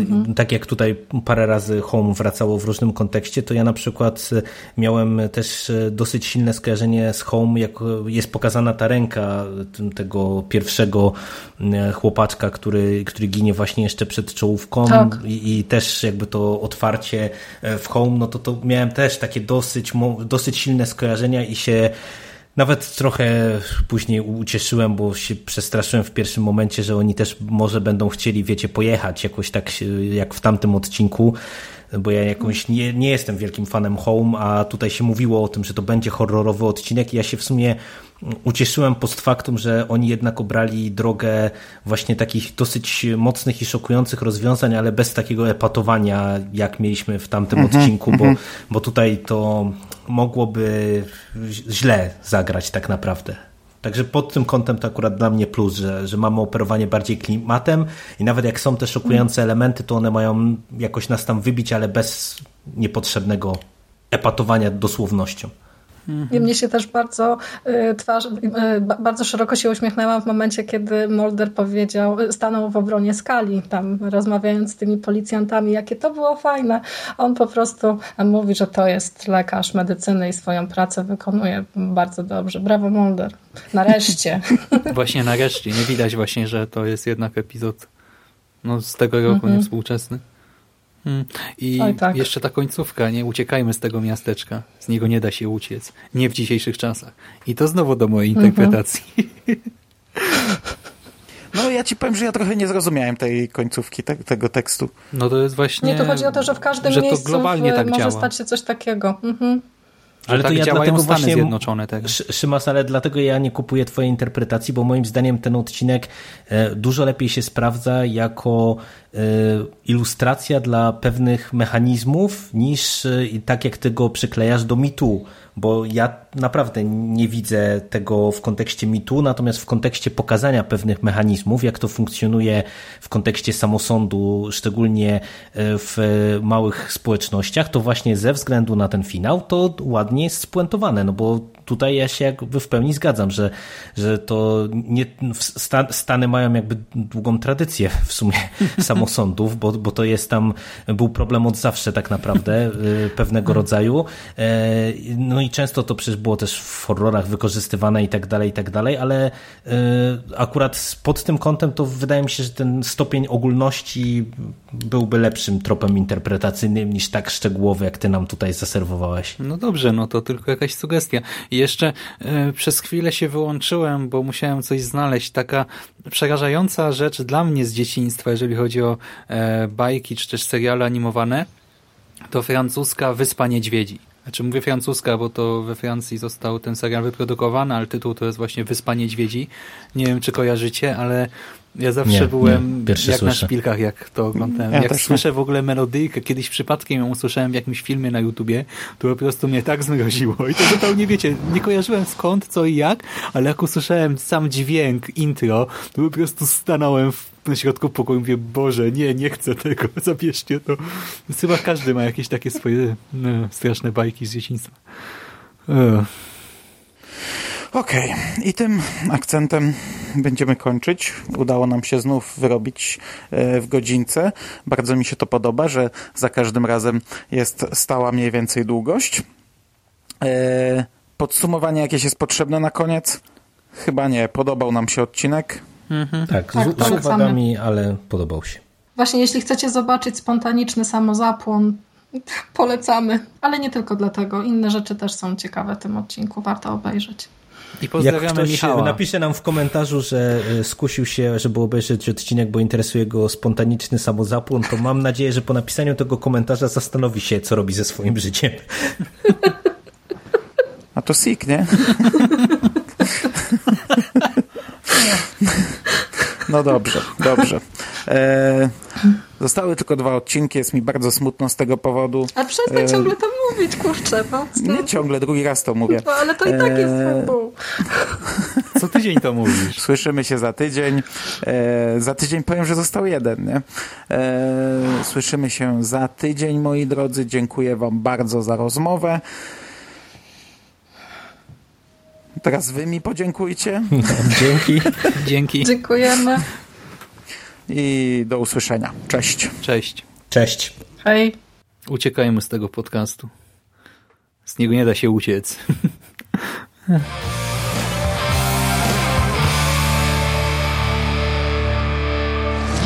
Mhm. tak jak tutaj parę razy Home wracało w różnym kontekście, to ja na przykład e, miałem też dosyć silne skojarzenie z Home, jak jest pokazana ta ręka tego pierwszego chłopaczka, który, który ginie właśnie jeszcze przed czołówką Tak. i, i też jakby to otwarcie w Home, no to to miałem też takie dosyć, dosyć silne skojarzenia i się nawet trochę później ucieszyłem, bo się przestraszyłem w pierwszym momencie, że oni też może będą chcieli, wiecie, pojechać jakoś tak jak w tamtym odcinku, bo ja jakąś nie, nie jestem wielkim fanem Home, a tutaj się mówiło o tym, że to będzie horrorowy odcinek. I ja się w sumie ucieszyłem post factum, że oni jednak obrali drogę właśnie takich dosyć mocnych i szokujących rozwiązań, ale bez takiego epatowania, jak mieliśmy w tamtym odcinku, bo, bo tutaj to mogłoby źle zagrać tak naprawdę. Także pod tym kątem to akurat dla mnie plus, że, że mamy operowanie bardziej klimatem i nawet jak są te szokujące elementy, to one mają jakoś nas tam wybić, ale bez niepotrzebnego epatowania dosłownością. I mnie się też bardzo y, twarz, y, ba- bardzo szeroko się uśmiechnęłam w momencie, kiedy Mulder powiedział, y, stanął w obronie skali, tam rozmawiając z tymi policjantami, jakie to było fajne. On po prostu mówi, że to jest lekarz medycyny i swoją pracę wykonuje bardzo dobrze. Brawo Mulder. Nareszcie. Właśnie nareszcie. Nie widać właśnie, że to jest jednak epizod no, z tego roku, Mhm. niewspółczesny. Hmm. I Oj, tak. jeszcze ta końcówka, nie uciekajmy z tego miasteczka. Z niego nie da się uciec. Nie w dzisiejszych czasach. I to znowu do mojej Mhm. interpretacji. No ja ci powiem, że ja trochę nie zrozumiałem tej końcówki te, tego tekstu. No to jest właśnie... Nie, to chodzi o to, że w każdym że to miejscu globalnie w, tak może działa. stać się coś takiego. Mhm. Ale tak to ja działają Stany właśnie- Zjednoczone. Sz- Szymas, ale dlatego ja nie kupuję twojej interpretacji, bo moim zdaniem ten odcinek e, dużo lepiej się sprawdza jako e, ilustracja dla pewnych mechanizmów niż e, tak jak ty go przyklejasz do mitu, bo ja naprawdę nie widzę tego w kontekście mitu, natomiast w kontekście pokazania pewnych mechanizmów, jak to funkcjonuje w kontekście samosądu, szczególnie e, w małych społecznościach, to właśnie ze względu na ten finał to ładnie jest spuentowane, no bo tutaj ja się jakby w pełni zgadzam, że, że to nie, Sta- Stany mają jakby długą tradycję w sumie samosądów, bo, bo to jest tam, był problem od zawsze tak naprawdę, y, pewnego rodzaju. E, No i często to przecież było też w horrorach wykorzystywane i tak dalej, i tak dalej, ale y, akurat pod tym kątem to wydaje mi się, że ten stopień ogólności byłby lepszym tropem interpretacyjnym niż tak szczegółowy, jak ty nam tutaj zaserwowałeś. No dobrze, no to tylko jakaś sugestia. I jeszcze e, przez chwilę się wyłączyłem, bo musiałem coś znaleźć. Taka przerażająca rzecz dla mnie z dzieciństwa, jeżeli chodzi o e, bajki czy też seriale animowane, to francuska Wyspa Niedźwiedzi. Znaczy mówię francuska, bo to we Francji został ten serial wyprodukowany, ale tytuł to jest właśnie Wyspa Niedźwiedzi. Nie wiem, czy kojarzycie, ale ja zawsze Nie, byłem nie. Jak na słyszę. szpilkach, jak to oglądałem. Ja jak też nie. słyszę w ogóle melodyjkę, kiedyś przypadkiem ją usłyszałem w jakimś filmie na YouTubie, to po prostu mnie tak zmroziło. I to zupełnie, wiecie, nie kojarzyłem skąd, co i jak, ale jak usłyszałem sam dźwięk, intro, to po prostu stanąłem w na środku pokoju mówię, Boże, nie, nie chcę tego, zabierzcie to. Więc chyba każdy ma jakieś takie swoje no, straszne bajki z dzieciństwa. Ugh. Okej, i tym akcentem będziemy kończyć. Udało nam się znów wyrobić e, w godzince. Bardzo mi się to podoba, że za każdym razem jest stała mniej więcej długość. E, Podsumowanie jakieś jest potrzebne na koniec? Chyba nie. Podobał nam się odcinek. Tak, Tak, z, z polecamy. uwagami, ale podobał się. Właśnie, jeśli chcecie zobaczyć spontaniczny samozapłon, polecamy. Ale nie tylko dlatego. Inne rzeczy też są ciekawe w tym odcinku. Warto obejrzeć. I Jak pozdrawiamy ktoś Michała. napisze nam w komentarzu, że e, skusił się, żeby obejrzeć odcinek, bo interesuje go spontaniczny samozapłon, to mam nadzieję, że po napisaniu tego komentarza zastanowi się, co robi ze swoim życiem. A to sik, nie? No dobrze, dobrze. E, Zostały tylko dwa odcinki, jest mi bardzo smutno z tego powodu. A przestań E, ciągle to mówić, kurczę. No, Nie ciągle, drugi raz to mówię. no, ale to i tak jest E, tabu. Co tydzień to mówisz. Słyszymy się za tydzień. E, za tydzień powiem, że został jeden. Nie? E, słyszymy się za tydzień, moi drodzy. Dziękuję Wam bardzo za rozmowę. Teraz Wy mi podziękujcie Dzięki. Dzięki. Dziękujemy. i do usłyszenia. Cześć. Cześć. Cześć. Hej. Uciekajmy z tego podcastu. Z niego nie da się uciec.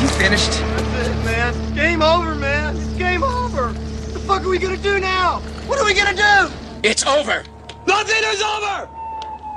You finished? That's it, man. Game over, man. It's game over. What the fuck are we gonna do now? What are we gonna do? It's over. Nothing is over!